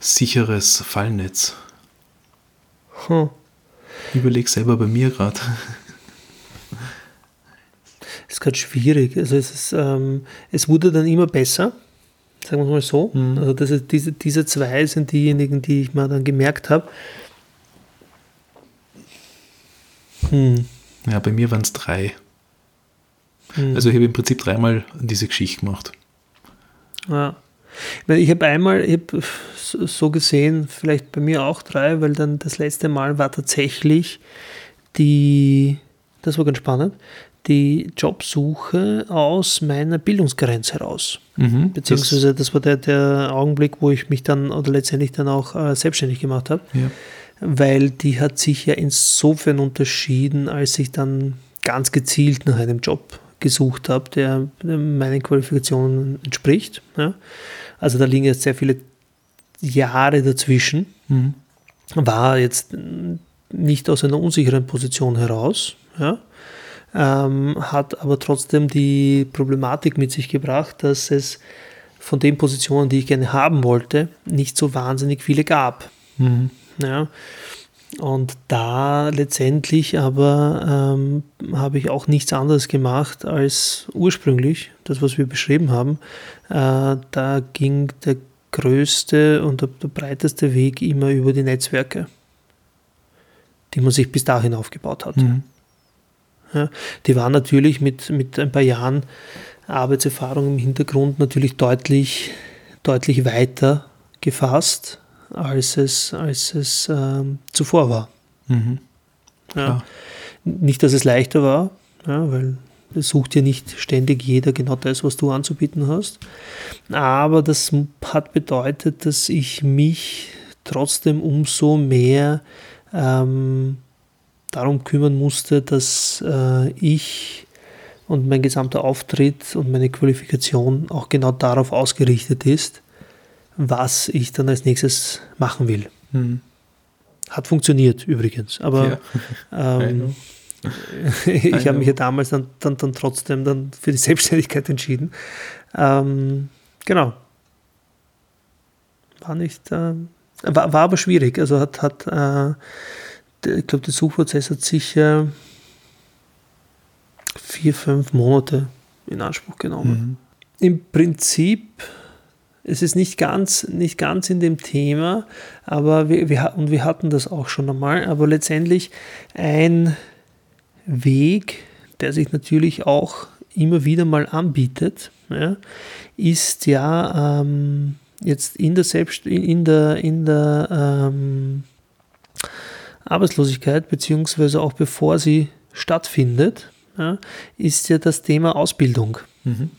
sicheres Fallnetz? Hm. Überleg selber bei mir gerade. ist gerade schwierig. Also es, ist, ähm, es wurde dann immer besser, sagen wir es mal so. Also das ist, diese, diese zwei sind diejenigen, die ich mir dann gemerkt habe. Hm. Ja, bei mir waren es drei. Hm. Also ich habe im Prinzip dreimal diese Geschichte gemacht. Ja. Ich habe einmal, ich habe so gesehen, vielleicht bei mir auch drei, weil dann das letzte Mal war tatsächlich die, das war ganz spannend, die Jobsuche aus meiner Bildungsgrenze heraus. Mhm, Beziehungsweise das war der, der Augenblick, wo ich mich dann oder letztendlich dann auch äh, selbstständig gemacht habe, ja. weil die hat sich ja insofern unterschieden, als ich dann ganz gezielt nach einem Job gesucht habe, der meinen Qualifikationen entspricht. Ja. Also da liegen jetzt sehr viele Jahre dazwischen. Mhm. War jetzt nicht aus einer unsicheren Position heraus, ja. Ähm, hat aber trotzdem die Problematik mit sich gebracht, dass es von den Positionen, die ich gerne haben wollte, nicht so wahnsinnig viele gab. Mhm. Ja. Und da letztendlich aber ähm, habe ich auch nichts anderes gemacht als ursprünglich, das, was wir beschrieben haben. Äh, da ging der größte und der, der breiteste Weg immer über die Netzwerke, die man sich bis dahin aufgebaut hat. Mhm. Ja, die waren natürlich mit, mit ein paar Jahren Arbeitserfahrung im Hintergrund natürlich deutlich, deutlich weiter gefasst, als es, als es ähm, zuvor war. Mhm. Ja. Nicht, dass es leichter war, ja, weil es sucht ja nicht ständig jeder genau das, was du anzubieten hast. Aber das hat bedeutet, dass ich mich trotzdem umso mehr ähm, darum kümmern musste, dass äh, ich und mein gesamter Auftritt und meine Qualifikation auch genau darauf ausgerichtet ist, was ich dann als nächstes machen will. Mhm. Hat funktioniert übrigens, aber Ja. ähm, ich habe mich ja damals dann, dann, dann trotzdem dann für die Selbstständigkeit entschieden. Ähm, genau. War nicht, ähm, war, war aber schwierig. Also hat, hat äh, ich glaube, der Suchprozess hat sicher vier, fünf Monate in Anspruch genommen. Mhm. Im Prinzip, es ist nicht ganz, nicht ganz in dem Thema, aber wir, wir, und wir hatten das auch schon einmal, aber letztendlich ein Weg, der sich natürlich auch immer wieder mal anbietet, ja, ist ja ähm, jetzt in der Selbst in der in der ähm, Arbeitslosigkeit beziehungsweise auch bevor sie stattfindet, ja, ist ja das Thema Ausbildung. Mhm.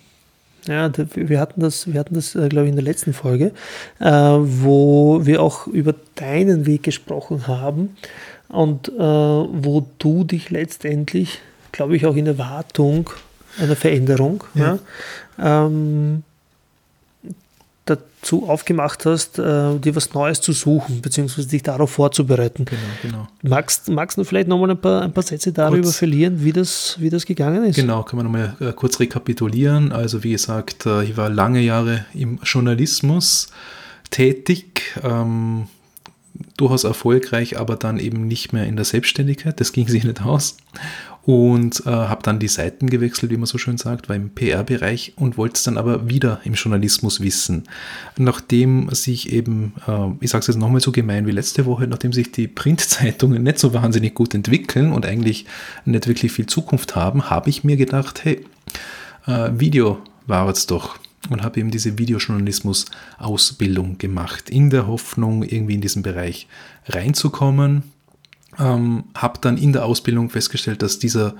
Ja, wir hatten das, wir hatten das, äh, glaube ich, in der letzten Folge, äh, wo wir auch über deinen Weg gesprochen haben und äh, wo du dich letztendlich, glaube ich, auch in Erwartung einer Veränderung ja. Ja, ähm, dazu aufgemacht hast, äh, dir was Neues zu suchen, beziehungsweise dich darauf vorzubereiten. Genau, genau. Magst, magst du vielleicht nochmal ein paar, ein paar Sätze darüber kurz, verlieren, wie das, wie das gegangen ist? Genau, kann man nochmal äh, kurz rekapitulieren. Also wie gesagt, äh, ich war lange Jahre im Journalismus tätig, ähm, durchaus erfolgreich, aber dann eben nicht mehr in der Selbstständigkeit. Das ging sich nicht aus und äh, habe dann die Seiten gewechselt, wie man so schön sagt, war im PR-Bereich und wollte es dann aber wieder im Journalismus wissen. Nachdem sich eben, äh, ich sage es jetzt nochmal so gemein wie letzte Woche, nachdem sich die Printzeitungen nicht so wahnsinnig gut entwickeln und eigentlich nicht wirklich viel Zukunft haben, habe ich mir gedacht, hey, äh, Video war jetzt doch und habe eben diese Videojournalismus-Ausbildung gemacht, in der Hoffnung, irgendwie in diesen Bereich reinzukommen ähm, habe dann in der Ausbildung festgestellt, dass dieser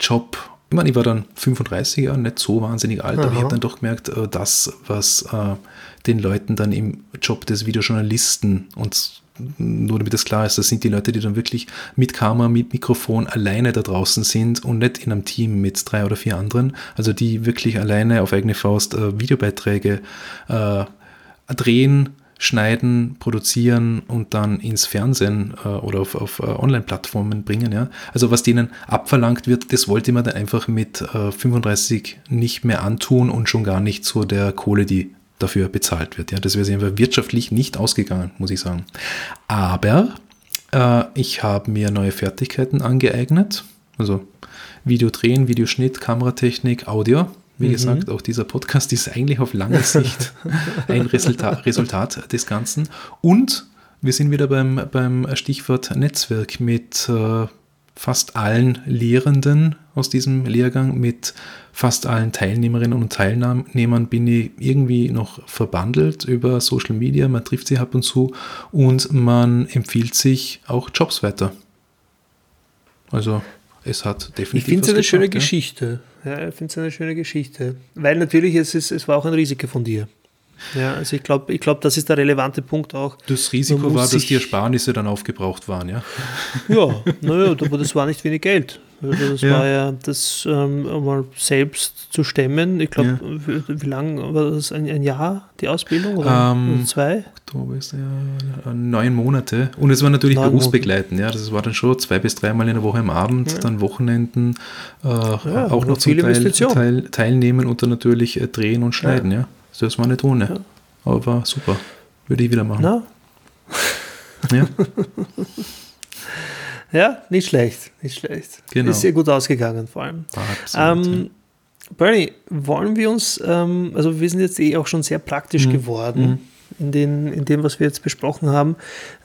Job, ich meine, ich war dann 35 Jahre, nicht so wahnsinnig alt, Aha. aber ich habe dann doch gemerkt, äh, das, was äh, den Leuten dann im Job des Videojournalisten und nur damit das klar ist, das sind die Leute, die dann wirklich mit Kamera, mit Mikrofon alleine da draußen sind und nicht in einem Team mit drei oder vier anderen. Also die wirklich alleine auf eigene Faust äh, Videobeiträge äh, drehen, schneiden, produzieren und dann ins Fernsehen äh, oder auf, auf äh, Online-Plattformen bringen. Ja? Also was denen abverlangt wird, das wollte man dann einfach mit äh, 35 nicht mehr antun und schon gar nicht zu der Kohle, die dafür bezahlt wird. Ja? Das wäre einfach wirtschaftlich nicht ausgegangen, muss ich sagen. Aber äh, ich habe mir neue Fertigkeiten angeeignet, also Videodrehen, Videoschnitt, Kameratechnik, Audio wie mhm. gesagt, auch dieser Podcast ist eigentlich auf lange Sicht ein Resultat, Resultat des Ganzen. Und wir sind wieder beim, beim Stichwort Netzwerk mit äh, fast allen Lehrenden aus diesem Lehrgang, mit fast allen Teilnehmerinnen und Teilnehmern bin ich irgendwie noch verbandelt über Social Media. Man trifft sie ab und zu und man empfiehlt sich auch Jobs weiter. Also es hat definitiv. Ich finde es eine geschafft, schöne ja. Geschichte. Ja, ich finde es eine schöne Geschichte. Weil natürlich, es, ist, es war auch ein Risiko von dir. Ja, also ich glaube, ich glaub, das ist der relevante Punkt auch. Das Risiko war, dass die Ersparnisse dann aufgebraucht waren, ja? Ja, naja, aber das war nicht wenig Geld. Also das ja. war ja das ähm, mal selbst zu stemmen. Ich glaube, ja. wie, wie lange war das? Ein, ein, Jahr die Ausbildung oder, ähm, oder zwei? Oktober ist ja neun Monate. Und es war natürlich neun berufsbegleitend. Ja, das war dann schon zwei bis dreimal in der Woche am Abend, ja. dann Wochenenden, äh, auch noch zum Teil, Teil, teilnehmen und dann natürlich äh, drehen und schneiden. Ja. Also das war nicht ohne. Aber war super. Würde ich wieder machen. Na? Ja. Ja, nicht schlecht, nicht schlecht. Genau. Ist sehr gut ausgegangen, vor allem. Absolut, ähm, ja. Bernie, wollen wir uns, ähm, also wir sind jetzt eh auch schon sehr praktisch mhm. geworden mhm. In, den, in dem, was wir jetzt besprochen haben.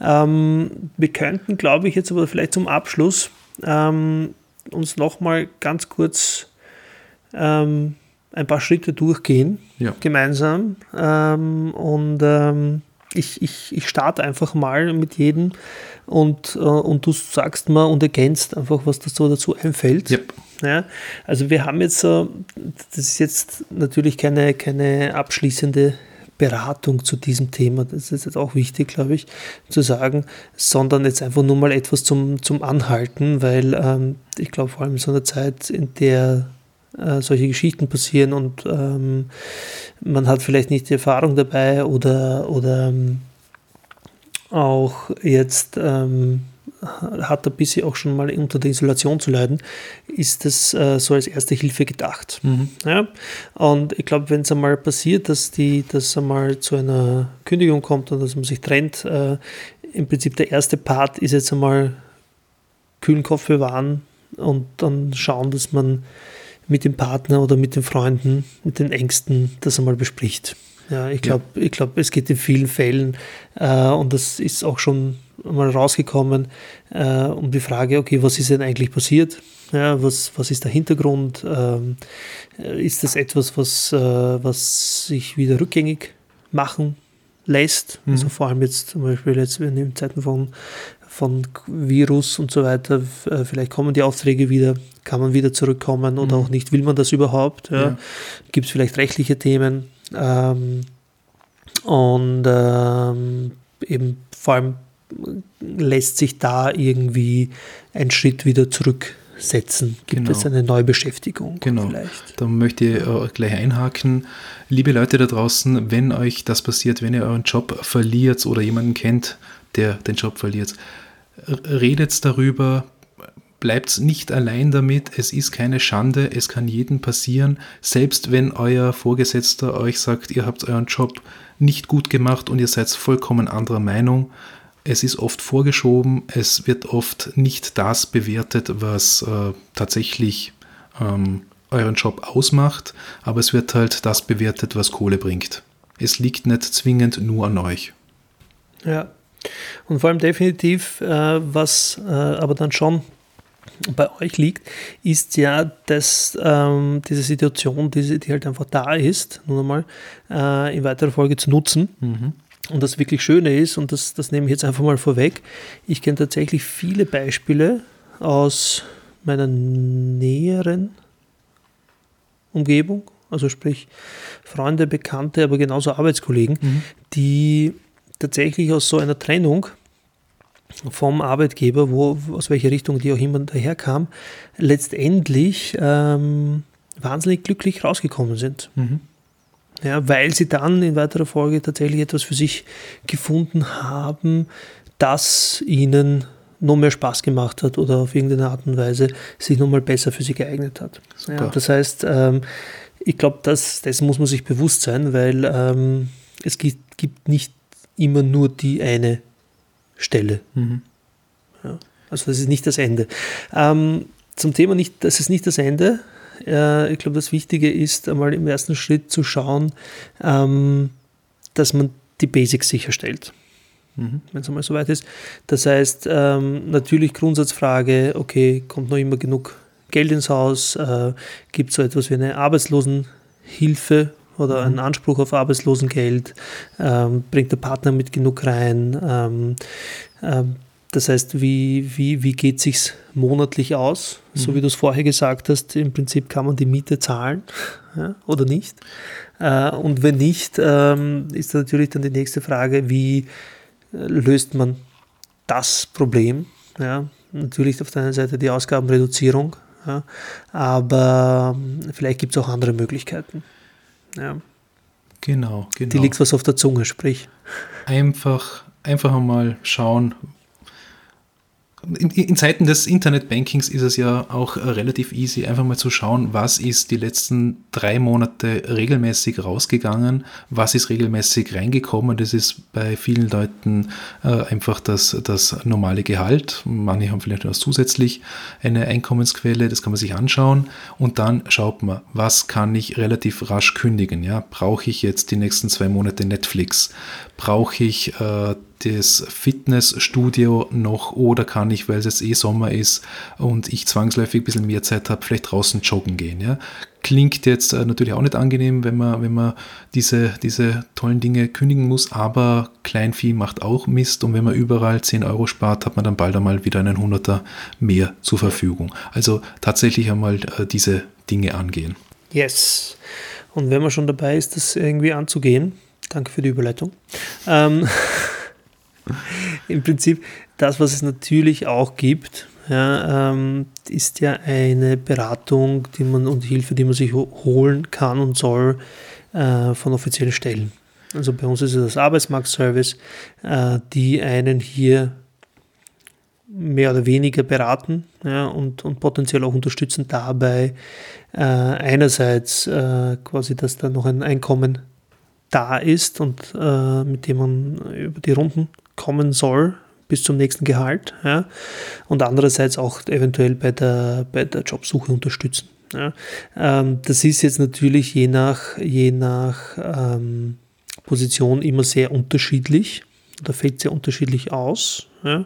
Ähm, wir könnten, glaube ich, jetzt aber vielleicht zum Abschluss ähm, uns nochmal ganz kurz ähm, ein paar Schritte durchgehen, ja. gemeinsam. Ähm, und ich, ich, ich starte einfach mal mit jedem und, äh, und du sagst mal und ergänzt einfach, was da so dazu einfällt. Yep. Ja, also wir haben jetzt, äh, das ist jetzt natürlich keine, keine abschließende Beratung zu diesem Thema, das ist jetzt auch wichtig, glaube ich, zu sagen, sondern jetzt einfach nur mal etwas zum, zum Anhalten, weil ähm, ich glaube, vor allem in so einer Zeit, in der äh, solche Geschichten passieren und ähm, man hat vielleicht nicht die Erfahrung dabei oder, oder ähm, auch jetzt ähm, hat ein bisschen auch schon mal unter der Isolation zu leiden, ist das äh, so als erste Hilfe gedacht. Mhm. Ja? Und ich glaube, wenn es einmal passiert, dass die, dass einmal zu einer Kündigung kommt und dass man sich trennt, äh, im Prinzip der erste Part ist jetzt einmal kühlen Kopf bewahren und dann schauen, dass man mit dem Partner oder mit den Freunden, mit den Ängsten das einmal bespricht. Ja, ich glaube, ja. glaub, es geht in vielen Fällen, äh, und das ist auch schon mal rausgekommen, äh, um die Frage, okay, was ist denn eigentlich passiert? Ja, was, was ist der Hintergrund? Ähm, ist das etwas, was, äh, was sich wieder rückgängig machen lässt? Mhm. Also vor allem jetzt zum Beispiel jetzt in Zeiten von, von Virus und so weiter, äh, vielleicht kommen die Aufträge wieder, kann man wieder zurückkommen oder mhm. auch nicht, will man das überhaupt? Ja? Ja. Gibt es vielleicht rechtliche Themen? Ähm, und ähm, eben vor allem lässt sich da irgendwie ein Schritt wieder zurücksetzen? Gibt genau. es eine Neubeschäftigung genau. vielleicht? Da möchte ich äh, gleich einhaken. Liebe Leute da draußen, wenn euch das passiert, wenn ihr euren Job verliert oder jemanden kennt, der den Job verliert, redet darüber, bleibt nicht allein damit, es ist keine Schande, es kann jedem passieren, selbst wenn euer Vorgesetzter euch sagt, ihr habt euren Job nicht gut gemacht und ihr seid vollkommen anderer Meinung, es ist oft vorgeschoben, es wird oft nicht das bewertet, was äh, tatsächlich ähm, euren Job ausmacht, aber es wird halt das bewertet, was Kohle bringt. Es liegt nicht zwingend nur an euch. Ja, und vor allem definitiv, äh, was äh, aber dann schon bei euch liegt, ist ja, dass ähm, diese Situation, die, die halt einfach da ist, nun einmal äh, in weiterer Folge zu nutzen. Mhm und das wirklich Schöne ist, und das, das nehme ich jetzt einfach mal vorweg, ich kenne tatsächlich viele Beispiele aus meiner näheren Umgebung, also sprich Freunde, Bekannte, aber genauso Arbeitskollegen, mhm. die tatsächlich aus so einer Trennung vom Arbeitgeber, wo, aus welcher Richtung die auch immer daherkam, letztendlich ähm, wahnsinnig glücklich rausgekommen sind. Mhm. Ja, weil sie dann in weiterer Folge tatsächlich etwas für sich gefunden haben, das ihnen noch mehr Spaß gemacht hat oder auf irgendeine Art und Weise sich nochmal besser für sie geeignet hat. Ja, das heißt, ähm, ich glaube, das, das muss man sich bewusst sein, weil ähm, es gibt, gibt, nicht immer nur die eine Stelle. Mhm. Ja, also das ist nicht das Ende. Ähm, zum Thema nicht, das ist nicht das Ende. Äh, ich glaube, das Wichtige ist einmal im ersten Schritt zu schauen, ähm, dass man die Basics sicherstellt. Mhm. Wenn es einmal soweit ist. Das heißt, ähm, natürlich Grundsatzfrage, okay, kommt noch immer genug Geld ins Haus? Äh, Gibt es so etwas wie eine Arbeitslosenhilfe oder mhm. einen Anspruch auf Arbeitslosengeld? Ähm, bringt der Partner mit genug rein? Ähm, ähm das heißt, wie, wie, wie geht es sich monatlich aus? Mhm. So wie du es vorher gesagt hast, im Prinzip kann man die Miete zahlen ja, oder nicht. Äh, und wenn nicht, ähm, ist natürlich dann die nächste Frage, wie äh, löst man das Problem? Ja, natürlich auf der einen Seite die Ausgabenreduzierung, ja, aber ähm, vielleicht gibt es auch andere Möglichkeiten. Ja. Genau, genau. Die liegt was auf der Zunge, sprich. Einfach, einfach einmal schauen, in, in, Zeiten des Internetbankings ist es ja auch relativ easy, einfach mal zu schauen, was ist die letzten drei Monate regelmäßig rausgegangen, was ist regelmäßig reingekommen. Das ist bei vielen Leuten äh, einfach das, das normale Gehalt. Manche haben vielleicht noch zusätzlich eine Einkommensquelle, das kann man sich anschauen. Und dann schaut man, was kann ich relativ rasch kündigen. Ja? Brauche ich jetzt die nächsten zwei Monate Netflix? Brauche ich äh, das Fitnessstudio noch oder kann ich, weil es jetzt eh Sommer ist und ich zwangsläufig ein bisschen mehr Zeit habe, vielleicht draußen joggen gehen. Ja? Klingt jetzt äh, natürlich auch nicht angenehm, wenn man, wenn man diese, diese tollen Dinge kündigen muss, aber Kleinvieh macht auch Mist und wenn man überall 10 Euro spart, hat man dann bald einmal wieder einen Hunderter mehr zur Verfügung. Also tatsächlich einmal äh, diese Dinge angehen. Yes. Und wenn man schon dabei ist, das irgendwie anzugehen, danke für die Überleitung. Ähm, Im Prinzip, das, was es natürlich auch gibt, ja, ähm, ist ja eine Beratung die man, und Hilfe, die man sich holen kann und soll äh, von offiziellen Stellen. Also bei uns ist es das Arbeitsmarktservice, äh, die einen hier mehr oder weniger beraten ja, und, und potenziell auch unterstützen dabei, äh, einerseits äh, quasi, dass da noch ein Einkommen da ist und äh, mit dem man über die Runden kommen soll bis zum nächsten Gehalt ja, und andererseits auch eventuell bei der, bei der Jobsuche unterstützen. Ja. Ähm, das ist jetzt natürlich je nach, je nach ähm, Position immer sehr unterschiedlich. Da fällt sehr unterschiedlich aus. Ja.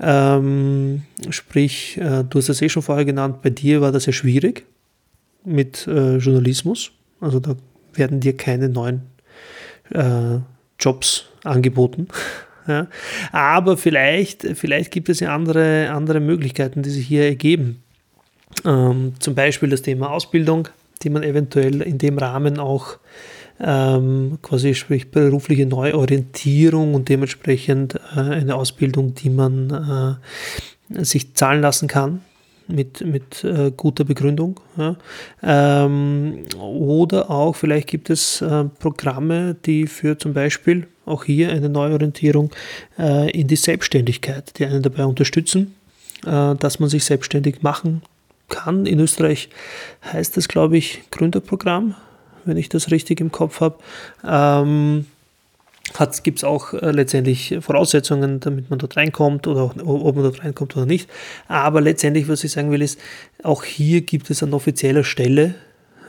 Ähm, sprich, äh, du hast das eh schon vorher genannt, bei dir war das ja schwierig mit äh, Journalismus. Also da werden dir keine neuen äh, Jobs angeboten. Ja. Aber vielleicht, vielleicht gibt es ja andere, andere Möglichkeiten, die sich hier ergeben. Ähm, zum Beispiel das Thema Ausbildung, die man eventuell in dem Rahmen auch ähm, quasi sprich berufliche Neuorientierung und dementsprechend äh, eine Ausbildung, die man äh, sich zahlen lassen kann mit, mit äh, guter Begründung. Ja. Ähm, oder auch vielleicht gibt es äh, Programme, die für zum Beispiel auch hier eine Neuorientierung äh, in die Selbstständigkeit, die einen dabei unterstützen, äh, dass man sich selbstständig machen kann. In Österreich heißt das, glaube ich, Gründerprogramm, wenn ich das richtig im Kopf habe. Ähm, Gibt es auch äh, letztendlich Voraussetzungen, damit man dort reinkommt oder auch, ob man dort reinkommt oder nicht. Aber letztendlich, was ich sagen will, ist, auch hier gibt es an offizieller Stelle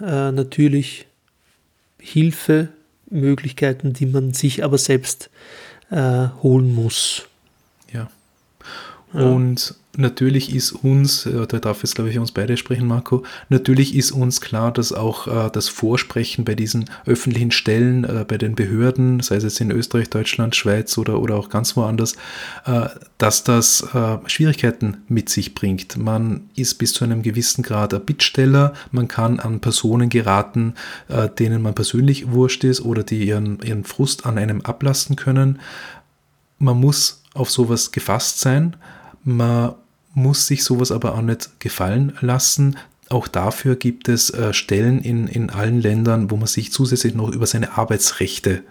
äh, natürlich Hilfemöglichkeiten, die man sich aber selbst äh, holen muss. Und natürlich ist uns, äh, da darf jetzt glaube ich uns beide sprechen, Marco, natürlich ist uns klar, dass auch äh, das Vorsprechen bei diesen öffentlichen Stellen, äh, bei den Behörden, sei es jetzt in Österreich, Deutschland, Schweiz oder, oder auch ganz woanders, äh, dass das äh, Schwierigkeiten mit sich bringt. Man ist bis zu einem gewissen Grad ein Bittsteller, man kann an Personen geraten, äh, denen man persönlich wurscht ist oder die ihren, ihren Frust an einem ablasten können. Man muss auf sowas gefasst sein. Man muss sich sowas aber auch nicht gefallen lassen. Auch dafür gibt es äh, Stellen in, in allen Ländern, wo man sich zusätzlich noch über seine Arbeitsrechte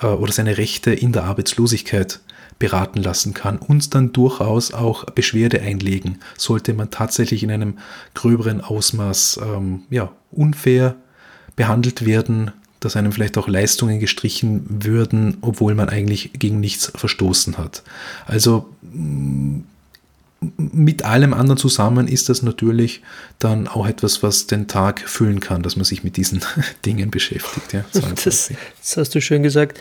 äh, oder seine Rechte in der Arbeitslosigkeit beraten lassen kann und dann durchaus auch Beschwerde einlegen, sollte man tatsächlich in einem gröberen Ausmaß ähm, ja, unfair behandelt werden, dass einem vielleicht auch Leistungen gestrichen würden, obwohl man eigentlich gegen nichts verstoßen hat. Also mit allem anderen zusammen ist das natürlich dann auch etwas, was den Tag füllen kann, dass man sich mit diesen Dingen beschäftigt. Ja, das, das, hast du schön gesagt.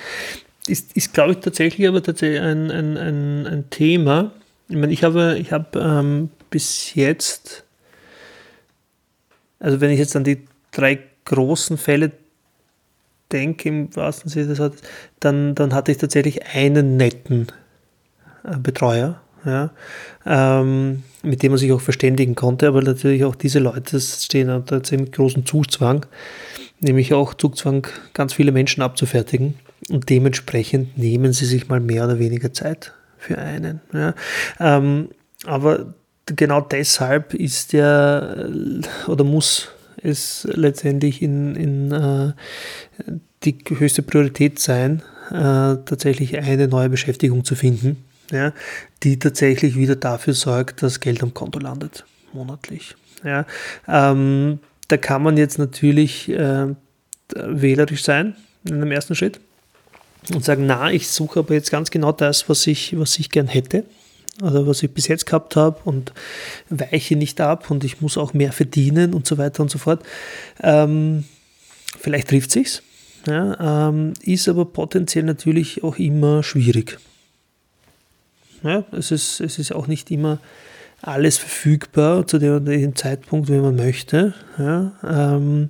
Ist, ist glaube ich, tatsächlich aber tatsächlich ein, ein, ein, ein Thema. Ich meine, ich habe, ich habe ähm, bis jetzt, also wenn ich jetzt an die drei großen Fälle denke, im wahrsten Sinne des Wortes, dann, dann hatte ich tatsächlich einen netten äh, Betreuer ja, ähm, mit dem man sich auch verständigen konnte. Aber natürlich auch diese Leute stehen unter ziemlich großen Zugzwang, nämlich auch Zugzwang, ganz viele Menschen abzufertigen. Und dementsprechend nehmen sie sich mal mehr oder weniger Zeit für einen. Ja. Ähm, aber genau deshalb ist der oder muss es letztendlich in, in äh, die höchste Priorität sein, äh, tatsächlich eine neue Beschäftigung zu finden ja, die tatsächlich wieder dafür sorgt, dass Geld am Konto landet, monatlich. Ja, ähm, da kann man jetzt natürlich äh, wählerisch sein in einem ersten Schritt und sagen, na, ich suche aber jetzt ganz genau das, was ich, was ich gern hätte oder was ich bis jetzt gehabt habe und weiche nicht ab und ich muss auch mehr verdienen und so weiter und so fort. Ähm, vielleicht trifft sich's, ja, ähm, ist aber potenziell natürlich auch immer schwierig. Ja, es, ist, es ist auch nicht immer alles verfügbar zu dem, Zeitpunkt, wenn man möchte. Ja, ähm,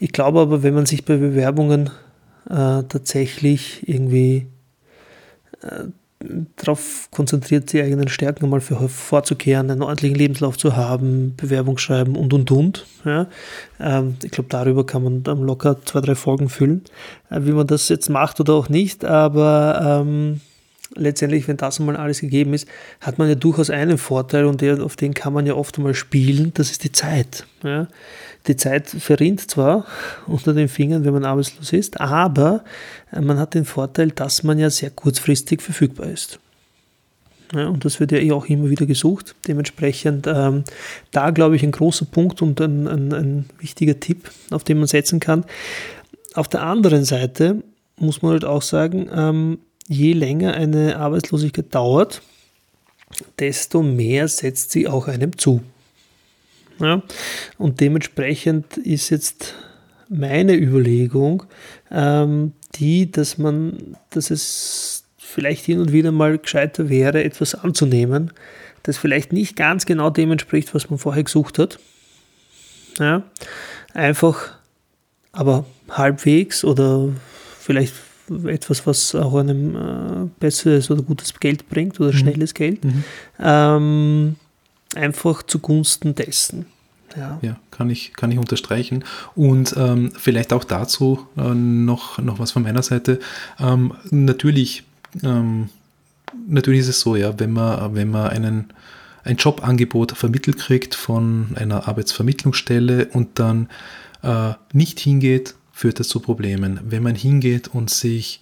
ich glaube aber, wenn man sich bei Bewerbungen äh, tatsächlich irgendwie äh, darauf konzentriert, die eigenen Stärken mal für, vorzukehren, einen ordentlichen Lebenslauf zu haben, Bewerbung schreiben und und und. Ja. Ähm, ich glaube, darüber kann man dann locker zwei, drei Folgen füllen, äh, wie man das jetzt macht oder auch nicht, aber ähm, letztendlich, wenn das einmal alles gegeben ist, hat man ja durchaus einen Vorteil und der, auf den kann man ja oft einmal spielen, das ist die Zeit. Ja. Die Zeit verrinnt zwar unter den Fingern, wenn man arbeitslos ist, aber äh, man hat den Vorteil, dass man ja sehr kurzfristig verfügbar ist. Ja, und das wird ja eh auch immer wieder gesucht. Dementsprechend ähm, da, glaube ich, ein großer Punkt und ein, ein, ein wichtiger Tipp, auf den man setzen kann. Auf der anderen Seite muss man halt auch sagen, ähm, je länger eine Arbeitslosigkeit dauert, desto mehr setzt sie auch einem zu. Ja? Und dementsprechend ist jetzt meine Überlegung ähm, die, dass man, dass es vielleicht hin und wieder mal gescheiter wäre, etwas anzunehmen, das vielleicht nicht ganz genau dem entspricht, was man vorher gesucht hat. Ja, einfach, aber halbwegs oder vielleicht etwas, was auch einem äh, besseres oder gutes Geld bringt oder mhm. schnelles Geld, mhm. ähm, einfach zugunsten dessen. Ja. ja, kann, ich, kann ich unterstreichen. Und ähm, vielleicht auch dazu äh, noch, noch was von meiner Seite. Ähm, natürlich, ähm, natürlich ist es so, ja, wenn man, wenn man einen, ein Jobangebot vermittelt kriegt von einer Arbeitsvermittlungsstelle und dann äh, nicht hingeht, führt das zu Problemen. Wenn man hingeht und sich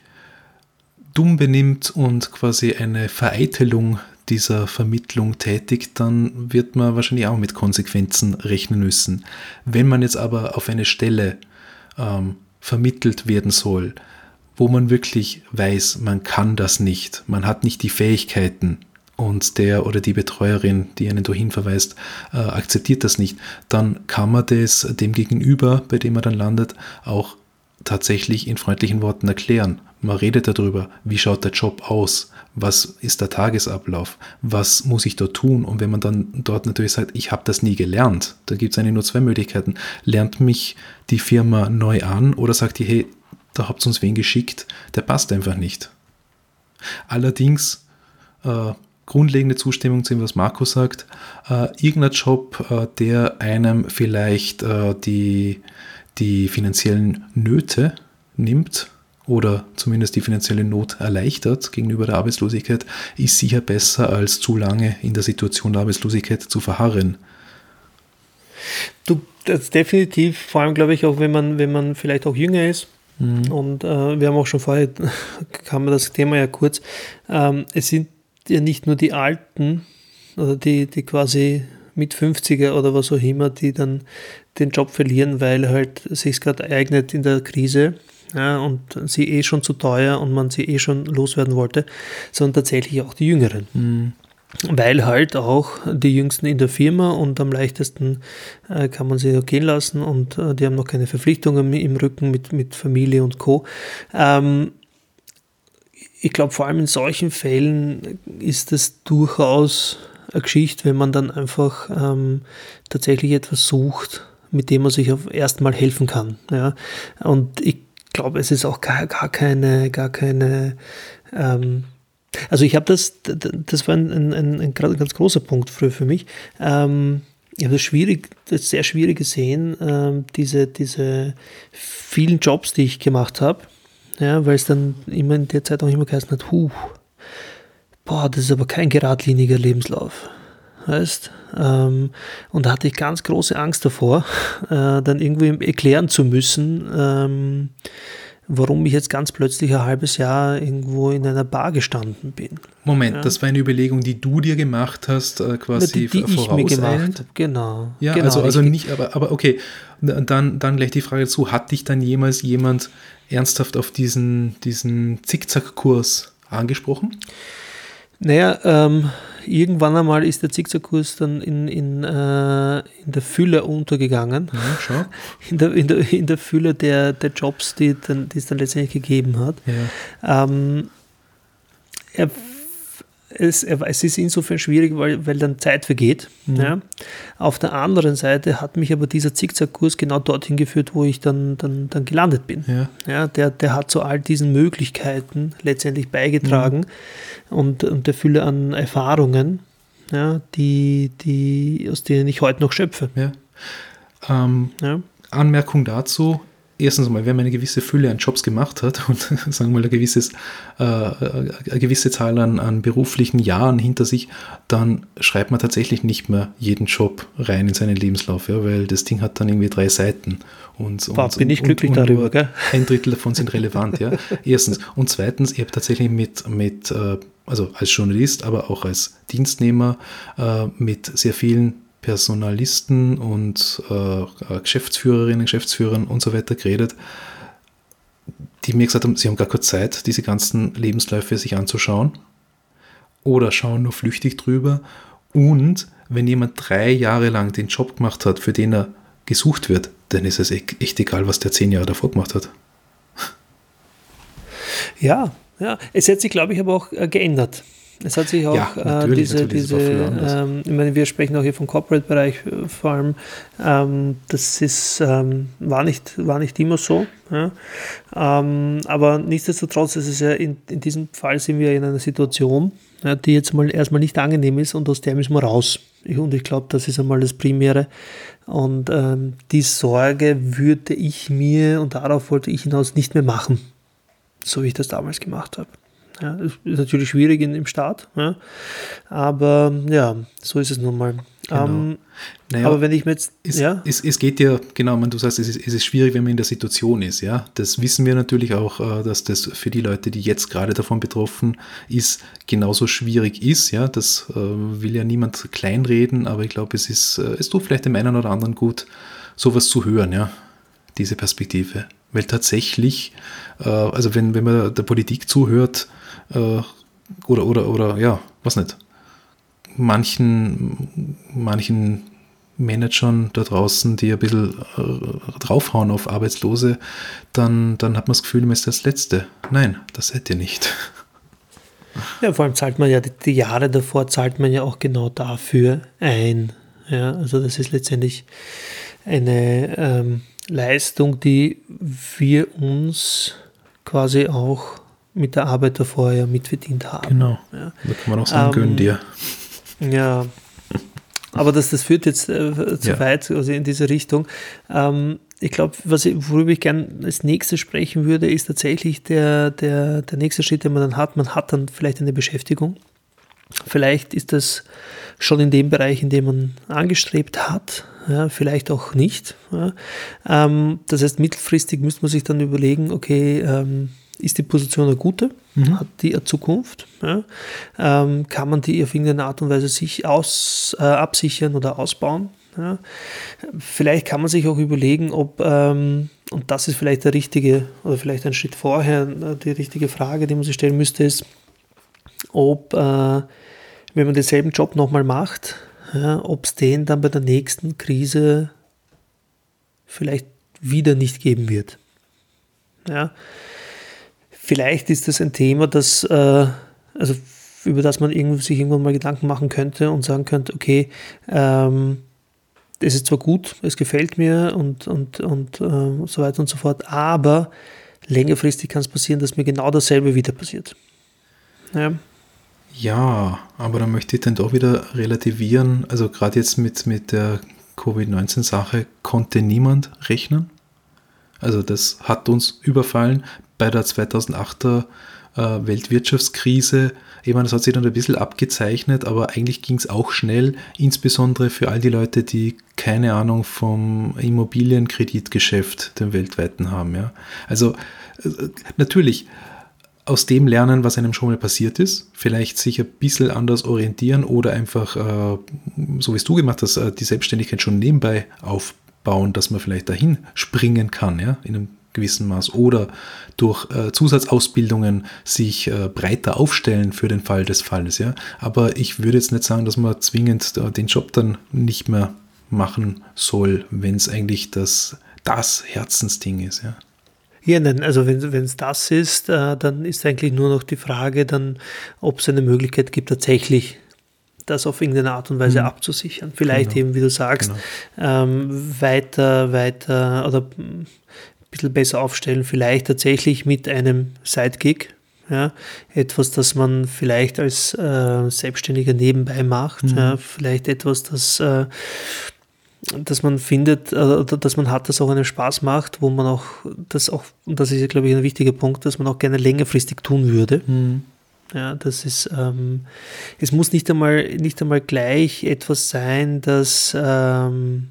dumm benimmt und quasi eine Vereitelung dieser Vermittlung tätigt, dann wird man wahrscheinlich auch mit Konsequenzen rechnen müssen. Wenn man jetzt aber auf eine Stelle ähm, vermittelt werden soll, wo man wirklich weiß, man kann das nicht, man hat nicht die Fähigkeiten und der oder die Betreuerin, die einen dahin verweist, äh, akzeptiert das nicht, dann kann man das dem Gegenüber, bei dem man dann landet, auch tatsächlich in freundlichen Worten erklären. Man redet darüber, wie schaut der Job aus, was ist der Tagesablauf, was muss ich dort tun. Und wenn man dann dort natürlich sagt, ich habe das nie gelernt, da gibt es eigentlich nur zwei Möglichkeiten. Lernt mich die Firma neu an oder sagt die, hey, da habt ihr uns wen geschickt, der passt einfach nicht. Allerdings, äh, grundlegende Zustimmung zu dem, was Marco sagt, äh, irgendein Job, äh, der einem vielleicht äh, die, die finanziellen Nöte nimmt, oder zumindest die finanzielle Not erleichtert gegenüber der Arbeitslosigkeit, ist sicher besser, als zu lange in der Situation der Arbeitslosigkeit zu verharren. Du, das definitiv, vor allem glaube ich auch, wenn man, wenn man vielleicht auch jünger ist. Mhm. Und äh, wir haben auch schon vorher, kam das Thema ja kurz, ähm, es sind ja nicht nur die Alten, oder die, die quasi mit 50er oder was auch immer, die dann den Job verlieren, weil halt sich gerade ereignet in der Krise ja, und sie eh schon zu teuer und man sie eh schon loswerden wollte, sondern tatsächlich auch die Jüngeren. Mhm. Weil halt auch die Jüngsten in der Firma und am leichtesten äh, kann man sie gehen lassen und äh, die haben noch keine Verpflichtungen im Rücken mit, mit Familie und Co. Ähm, ich glaube, vor allem in solchen Fällen ist es durchaus eine Geschichte, wenn man dann einfach ähm, tatsächlich etwas sucht, mit dem man sich auf erstmal helfen kann. Ja? Und ich glaube, es ist auch gar, gar keine, gar keine, ähm, also ich habe das, das war ein, ein, ein, ganz großer Punkt früher für mich. Ähm, ich habe das schwierig, das sehr schwierig gesehen, ähm, diese, diese vielen Jobs, die ich gemacht habe, ja, weil es dann immer in der Zeit auch immer geheißen hat, huh, boah, das ist aber kein geradliniger Lebenslauf heißt. Ähm, und da hatte ich ganz große Angst davor, äh, dann irgendwie erklären zu müssen, ähm, warum ich jetzt ganz plötzlich ein halbes Jahr irgendwo in einer Bar gestanden bin. Moment, ja. das war eine Überlegung, die du dir gemacht hast, äh, quasi die, die ich mir gemacht habe, genau. Ja, genau, also, also nicht, aber, aber okay, dann, dann gleich die Frage dazu, hat dich dann jemals jemand ernsthaft auf diesen, diesen Zickzackkurs angesprochen? Naja, ähm, irgendwann einmal ist der Zickzackkurs dann in, in, äh, in der Fülle untergegangen. Ja, schau. In der, in der, in der Fülle der, der Jobs, die, dann, die es dann letztendlich gegeben hat. Ja. Ähm, er es, es ist insofern schwierig, weil, weil dann Zeit vergeht. Mhm. Ja. Auf der anderen Seite hat mich aber dieser Zickzackkurs genau dorthin geführt, wo ich dann, dann, dann gelandet bin. Ja. ja der, der hat zu all diesen Möglichkeiten letztendlich beigetragen mhm. und, und der Fülle an Erfahrungen, ja, die, die, aus denen ich heute noch schöpfe. Ja. Ähm, Anmerkung dazu, erstens mal, wenn man eine gewisse Fülle an Jobs gemacht hat und sagen wir mal ein gewisses, äh, eine gewisse Zahl an, an beruflichen Jahren hinter sich, dann schreibt man tatsächlich nicht mehr jeden Job rein in seinen Lebenslauf, ja, weil das Ding hat dann irgendwie drei Seiten. Und, Boah, und, bin ich glücklich und, darüber, gell? Ein Drittel davon sind relevant, ja. Erstens. Und zweitens, ich habe tatsächlich mit, mit äh, also als Journalist, aber auch als Dienstnehmer äh, mit sehr vielen Personalisten und äh, Geschäftsführerinnen, Geschäftsführern und so weiter geredet, die mir gesagt haben, sie haben gar keine Zeit, diese ganzen Lebensläufe sich anzuschauen oder schauen nur flüchtig drüber. Und wenn jemand drei Jahre lang den Job gemacht hat, für den er gesucht wird, dann ist es echt egal, was der zehn Jahre davor gemacht hat. Ja, Ja, es hat sich, glaube ich, aber auch äh, geändert. Es hat sich auch Ja, äh, diese, diese ähm, ich meine, wir sprechen auch hier vom Corporate-Bereich äh, vor allem, ähm, das ist, ähm, war, nicht, war nicht immer so. Ja? Ähm, aber nichtsdestotrotz ist es ja in, in diesem Fall sind wir in einer Situation, ja, die jetzt mal erstmal nicht angenehm ist und aus der müssen wir raus. Ich, und ich glaube, das ist einmal das Primäre. Und ähm, die Sorge würde ich mir, und darauf wollte ich hinaus, nicht mehr machen, so wie ich das damals gemacht habe. Ja, ist natürlich schwierig in, im Start, ja. aber ja, so ist es nun mal. Genau. Ähm, Naja, aber wenn ich mir jetzt, Es, ja, es, es geht ja, genau, man, du sagst, es ist, es ist schwierig, wenn man in der Situation ist, ja. Das wissen wir natürlich auch, äh, dass das für die Leute, die jetzt gerade davon betroffen ist, genauso schwierig ist, ja. Das äh, will ja niemand kleinreden, aber ich glaube, es ist, äh, es tut vielleicht dem einen oder anderen gut, sowas zu hören, ja. Diese Perspektive. Weil tatsächlich, äh, also wenn, wenn man der Politik zuhört, äh, oder, oder, oder, ja, was nicht, manchen, manchen Managern da draußen, die ein bisschen äh, draufhauen auf Arbeitslose, dann, dann hat man das Gefühl, man ist das Letzte. Nein, das seid ihr nicht. ja, vor allem zahlt man ja die, die Jahre davor, zahlt man ja auch genau dafür ein. Ja, also das ist letztendlich eine ähm, Leistung, die wir uns quasi auch mit der Arbeit davor ja mitverdient haben. Genau. Ja. Da kann man auch sagen, Ähm, gönn dir. Ja, aber das, das führt jetzt äh, zu Ja. weit, also in diese Richtung. Ähm, ich glaube, worüber ich gerne als nächstes sprechen würde, ist tatsächlich der, der, der nächste Schritt, den man dann hat. Man hat dann vielleicht eine Beschäftigung. Vielleicht ist das schon in dem Bereich, in dem man angestrebt hat, ja, vielleicht auch nicht. Ja. Ähm, das heißt, mittelfristig müsste man sich dann überlegen, okay, ähm, ist die Position eine gute? Hat die eine Zukunft? Ja? Ähm, kann man die auf irgendeine Art und Weise sich aus, äh, absichern oder ausbauen? Vielleicht kann man sich auch überlegen, ob, ähm, und das ist vielleicht der richtige, oder vielleicht ein Schritt vorher, äh, die richtige Frage, die man sich stellen müsste, ist, ob, äh, wenn man denselben Job nochmal macht, ja, ob es den dann bei der nächsten Krise vielleicht wieder nicht geben wird. Ja. Vielleicht ist das ein Thema, das, äh, also über das man sich irgendwann mal Gedanken machen könnte und sagen könnte, okay, ähm, es ist zwar gut, es gefällt mir und, und, und äh, so weiter und so fort, aber längerfristig kann es passieren, dass mir genau dasselbe wieder passiert. Ja. Ja, aber da möchte ich dann doch wieder relativieren. Also gerade jetzt mit, mit der Covid-19-Sache konnte niemand rechnen. Also das hat uns überfallen bei der 2008er äh, Weltwirtschaftskrise. Ich meine, das hat sich dann ein bisschen abgezeichnet, aber eigentlich ging es auch schnell, insbesondere für all die Leute, die keine Ahnung vom Immobilienkreditgeschäft, dem weltweiten haben. Ja. Also äh, natürlich, aus dem lernen, was einem schon mal passiert ist, vielleicht sich ein bisschen anders orientieren oder einfach, äh, so wie es du gemacht hast, äh, die Selbstständigkeit schon nebenbei aufbauen, dass man vielleicht dahin springen kann, ja, in einem gewissen Maß oder durch äh, Zusatzausbildungen sich äh, breiter aufstellen für den Fall des Falles, ja. Aber ich würde jetzt nicht sagen, dass man zwingend äh, den Job dann nicht mehr machen soll, wenn es eigentlich das, das Herzensding ist, ja. Ja, nein, also wenn es das ist, äh, dann ist eigentlich nur noch die Frage, dann, ob es eine Möglichkeit gibt, tatsächlich das auf irgendeine Art und Weise abzusichern. Vielleicht Genau. eben, wie du sagst, ähm, weiter, weiter oder ein bisschen besser aufstellen, vielleicht tatsächlich mit einem Sidegig. Ja, etwas, das man vielleicht als äh, Selbstständiger nebenbei macht, ja, vielleicht etwas, das äh, dass man findet, äh, dass man hat, das auch einen Spaß macht, wo man auch das auch, und das ist, glaube ich, ein wichtiger Punkt, dass man auch gerne längerfristig tun würde. Ja, das ist, ähm, es muss nicht einmal, nicht einmal gleich etwas sein, das ähm,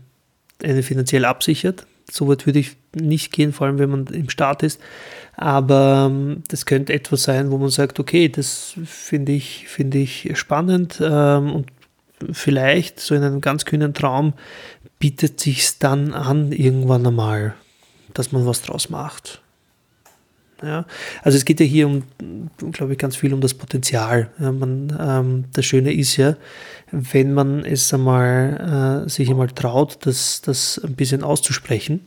einen finanziell absichert. So weit würde ich nicht gehen, vor allem wenn man im Start ist. Aber ähm, das könnte etwas sein, wo man sagt, okay, das finde ich, finde ich spannend ähm, und vielleicht so in einem ganz kühnen Traum bietet sich dann an irgendwann einmal, dass man was draus macht. Ja, also es geht ja hier um, glaube ich, ganz viel um das Potenzial. Ja, man, ähm, das Schöne ist ja, wenn man es einmal äh, sich einmal traut, das, das ein bisschen auszusprechen,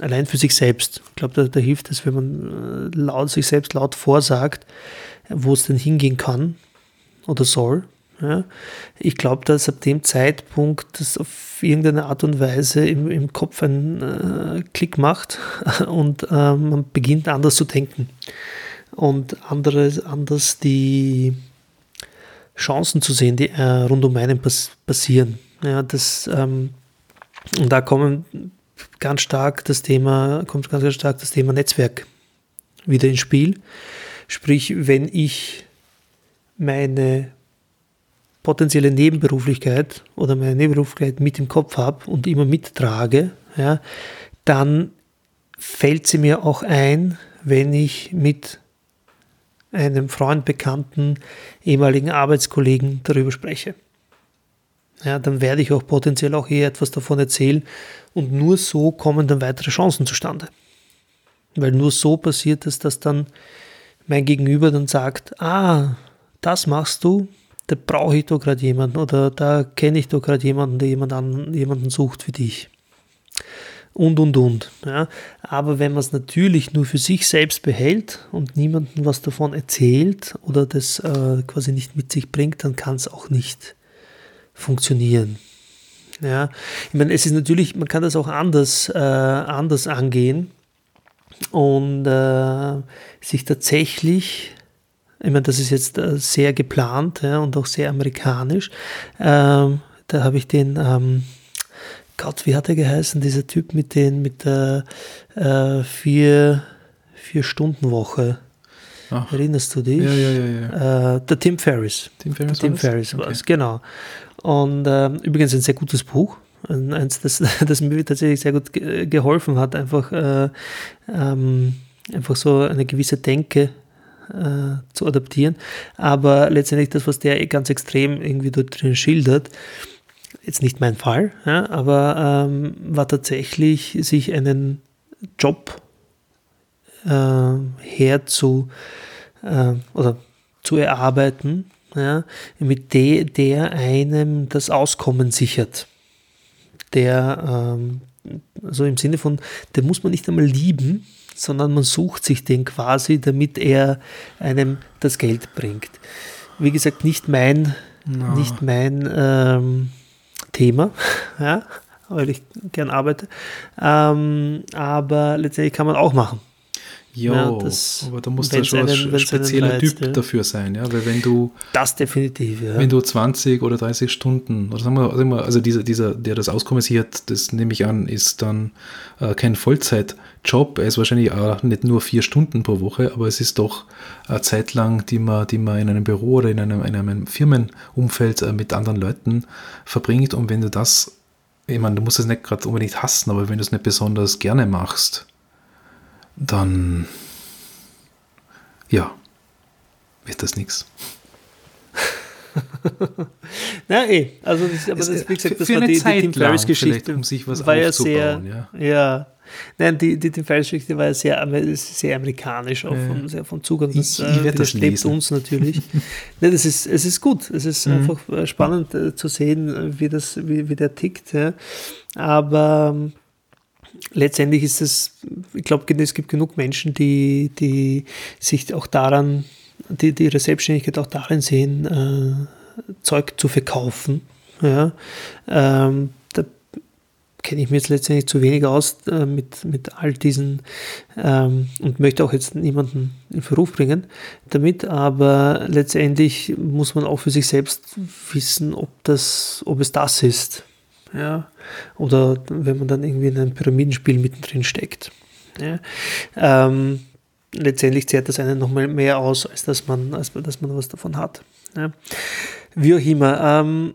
Allein für sich selbst. Ich glaube, da, da, hilft es, wenn man äh, laut, sich selbst laut vorsagt, wo es denn hingehen kann oder soll. Ja. Ich glaube, dass ab dem Zeitpunkt das auf irgendeine Art und Weise im, im Kopf einen äh, Klick macht und äh, man beginnt anders zu denken und andere, anders die Chancen zu sehen, die äh, rund um einen pass passieren. Ja, das, ähm, und da kommen ganz stark das Thema, kommt ganz, ganz stark das Thema Netzwerk wieder ins Spiel. Sprich, wenn ich meine potenzielle Nebenberuflichkeit oder meine Nebenberuflichkeit mit im Kopf habe und immer mittrage, ja, dann fällt sie mir auch ein, wenn ich mit einem Freund, Bekannten, ehemaligen Arbeitskollegen darüber spreche. Ja, dann werde ich auch potenziell auch hier etwas davon erzählen und nur so kommen dann weitere Chancen zustande. Weil nur so passiert es, dass dann mein Gegenüber dann sagt, ah, das machst du, da brauche ich doch gerade jemanden oder da kenne ich doch gerade jemanden, der jemand an, jemanden sucht für dich. Und, und, und. Ja. Aber wenn man es natürlich nur für sich selbst behält und niemandem was davon erzählt oder das äh, quasi nicht mit sich bringt, dann kann es auch nicht funktionieren. Ja, ich meine, es ist natürlich, man kann das auch anders, äh, anders angehen und äh, sich tatsächlich ich meine, das ist jetzt äh, sehr geplant ja, und auch sehr amerikanisch. Ähm, da habe ich den, ähm, Gott, wie hat er geheißen, dieser Typ mit, den, mit der äh, vier, vier Stunden Woche. Ach. Erinnerst du dich? Ja, ja, ja. ja. Äh, der Tim Ferriss. Tim Ferriss, Tim Ferriss war es, okay. genau. Und äh, übrigens ein sehr gutes Buch. Eins, das, das mir tatsächlich sehr gut geholfen hat, einfach, äh, ähm, einfach so eine gewisse Denke äh, zu adaptieren. Aber letztendlich das, was der ganz extrem irgendwie dort drin schildert, jetzt nicht mein Fall, ja, aber ähm, war tatsächlich, sich einen Job äh, her zu äh, oder zu erarbeiten, ja, mit de, der einem das Auskommen sichert. Der, ähm, also im Sinne von, der muss man nicht einmal lieben, sondern man sucht sich den quasi, damit er einem das Geld bringt. Wie gesagt, nicht mein, no. nicht mein ähm, Thema, ja, weil ich gern arbeite. Ähm, aber letztendlich kann man auch machen. Jo, ja, das, aber da muss da schon einen, ein spezieller Typ ja. dafür sein, ja, weil wenn du das definitiv, ja. wenn du 20 oder 30 Stunden oder sagen wir, also dieser, dieser, der das Auskommen sichert, das nehme ich an, ist dann äh, kein Vollzeitjob, er ist wahrscheinlich auch nicht nur vier Stunden pro Woche, aber es ist doch eine Zeit lang, die man, die man in einem Büro oder in einem, in einem Firmenumfeld äh, mit anderen Leuten verbringt und wenn du das, ich meine, du musst es nicht gerade unbedingt hassen, aber wenn du es nicht besonders gerne machst, dann ja, wird das nichts. Na eh, also das, aber das, wie gesagt, das war die, die Tim Ferriss Geschichte, um sich was war ja sehr, ja. ja. Nein, die, die Tim Ferriss Geschichte war ja sehr, sehr amerikanisch, auch von, sehr vom Zugang. Das, ich, ich äh, das lebt uns natürlich. Nein, das ist, es ist gut. Es ist mhm. einfach äh, spannend äh, zu sehen, wie, das, wie, wie der tickt. Ja. Aber ähm, letztendlich ist es, ich glaube, es gibt genug Menschen, die, die sich auch daran, die, die ihre Selbstständigkeit auch darin sehen, äh, Zeug zu verkaufen. Ja. Ähm, da kenne ich mir jetzt letztendlich zu wenig aus äh, mit, mit all diesen ähm, und möchte auch jetzt niemanden in Verruf bringen damit, aber letztendlich muss man auch für sich selbst wissen, ob, das, ob es das ist ja, oder wenn man dann irgendwie in einem Pyramidenspiel mittendrin steckt. Ja. Ähm, letztendlich zehrt das einen nochmal mehr aus, als dass man, als dass man was davon hat. Ja. Wie auch immer. Ähm,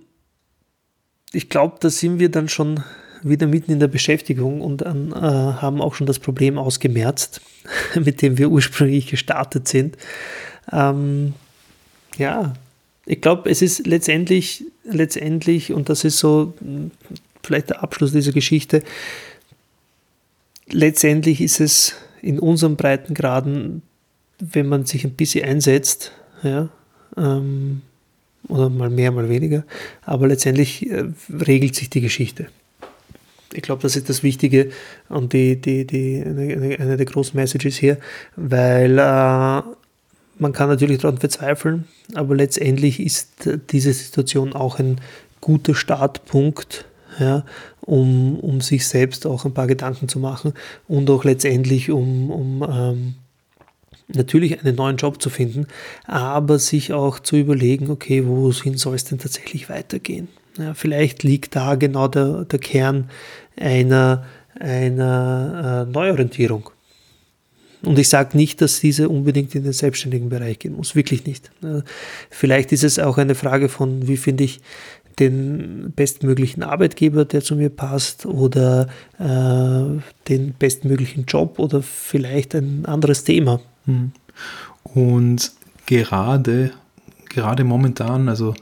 ich glaube, da sind wir dann schon wieder mitten in der Beschäftigung und äh, haben auch schon das Problem ausgemerzt, mit dem wir ursprünglich gestartet sind. Ähm, ja, ich glaube, es ist letztendlich, letztendlich, und das ist so vielleicht der Abschluss dieser Geschichte, letztendlich ist es in unseren Breitengraden, wenn man sich ein bisschen einsetzt, ja, ähm, oder mal mehr, mal weniger, aber letztendlich äh, regelt sich die Geschichte. Ich glaube, das ist das Wichtige und die, die, die, eine, eine der großen Messages hier, weil äh, man kann natürlich daran verzweifeln, aber letztendlich ist diese Situation auch ein guter Startpunkt, ja, um, um sich selbst auch ein paar Gedanken zu machen und auch letztendlich um, um ähm, natürlich einen neuen Job zu finden, aber sich auch zu überlegen, okay, wohin soll es denn tatsächlich weitergehen? Ja, vielleicht liegt da genau der, der Kern einer, einer äh, Neuorientierung. Und ich sage nicht, dass diese unbedingt in den selbstständigen Bereich gehen muss, wirklich nicht. Vielleicht ist es auch eine Frage von, wie finde ich den bestmöglichen Arbeitgeber, der zu mir passt, oder äh, den bestmöglichen Job oder vielleicht ein anderes Thema. Hm. Und gerade, gerade momentan, also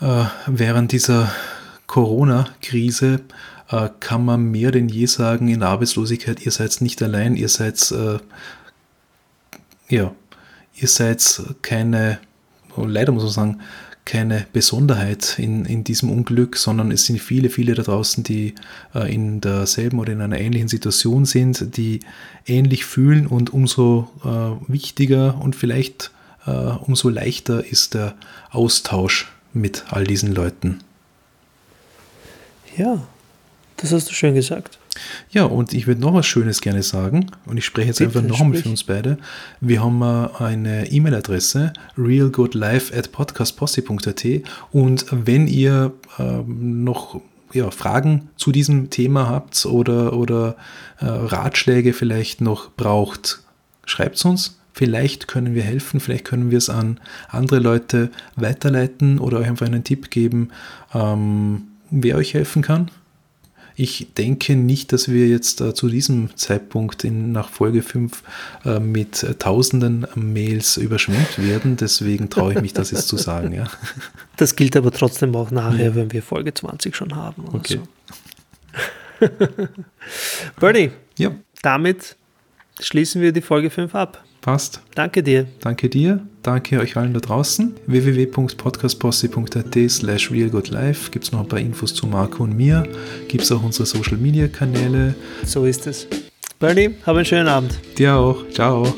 äh, während dieser Corona-Krise, äh, kann man mehr denn je sagen, in der Arbeitslosigkeit, ihr seid nicht allein, ihr seid, äh, ja, ihr seid keine, leider muss man sagen, keine Besonderheit in, in diesem Unglück, sondern es sind viele, viele da draußen, die äh, in derselben oder in einer ähnlichen Situation sind, die ähnlich fühlen und umso äh, wichtiger und vielleicht äh, umso leichter ist der Austausch mit all diesen Leuten. Ja, das hast du schön gesagt. Ja, und ich würde noch was Schönes gerne sagen. Und ich spreche jetzt Bitte, einfach noch einmal für uns beide. Wir haben eine E-Mail-Adresse, realgoodlife at podcastposse.at. Und wenn ihr äh, noch ja, Fragen zu diesem Thema habt oder, oder äh, Ratschläge vielleicht noch braucht, schreibt es uns. Vielleicht können wir helfen, vielleicht können wir es an andere Leute weiterleiten oder euch einfach einen Tipp geben, ähm, wer euch helfen kann. Ich denke nicht, dass wir jetzt äh, zu diesem Zeitpunkt in, nach Folge 5 äh, mit äh, tausenden Mails überschwemmt werden. Deswegen traue ich mich, das jetzt zu sagen. Ja. Das gilt aber trotzdem auch nachher, ja. wenn wir Folge 20 schon haben. Okay. So. Bernie, ja. damit schließen wir die Folge 5 ab. Passt. Danke dir. Danke dir. Danke euch allen da draußen. www.podcastposse.at slash realgoodlife gibt es noch ein paar Infos zu Marco und mir. Gibt es auch unsere Social Media Kanäle. So ist es. Bernie, hab einen schönen Abend. Dir auch. Ciao.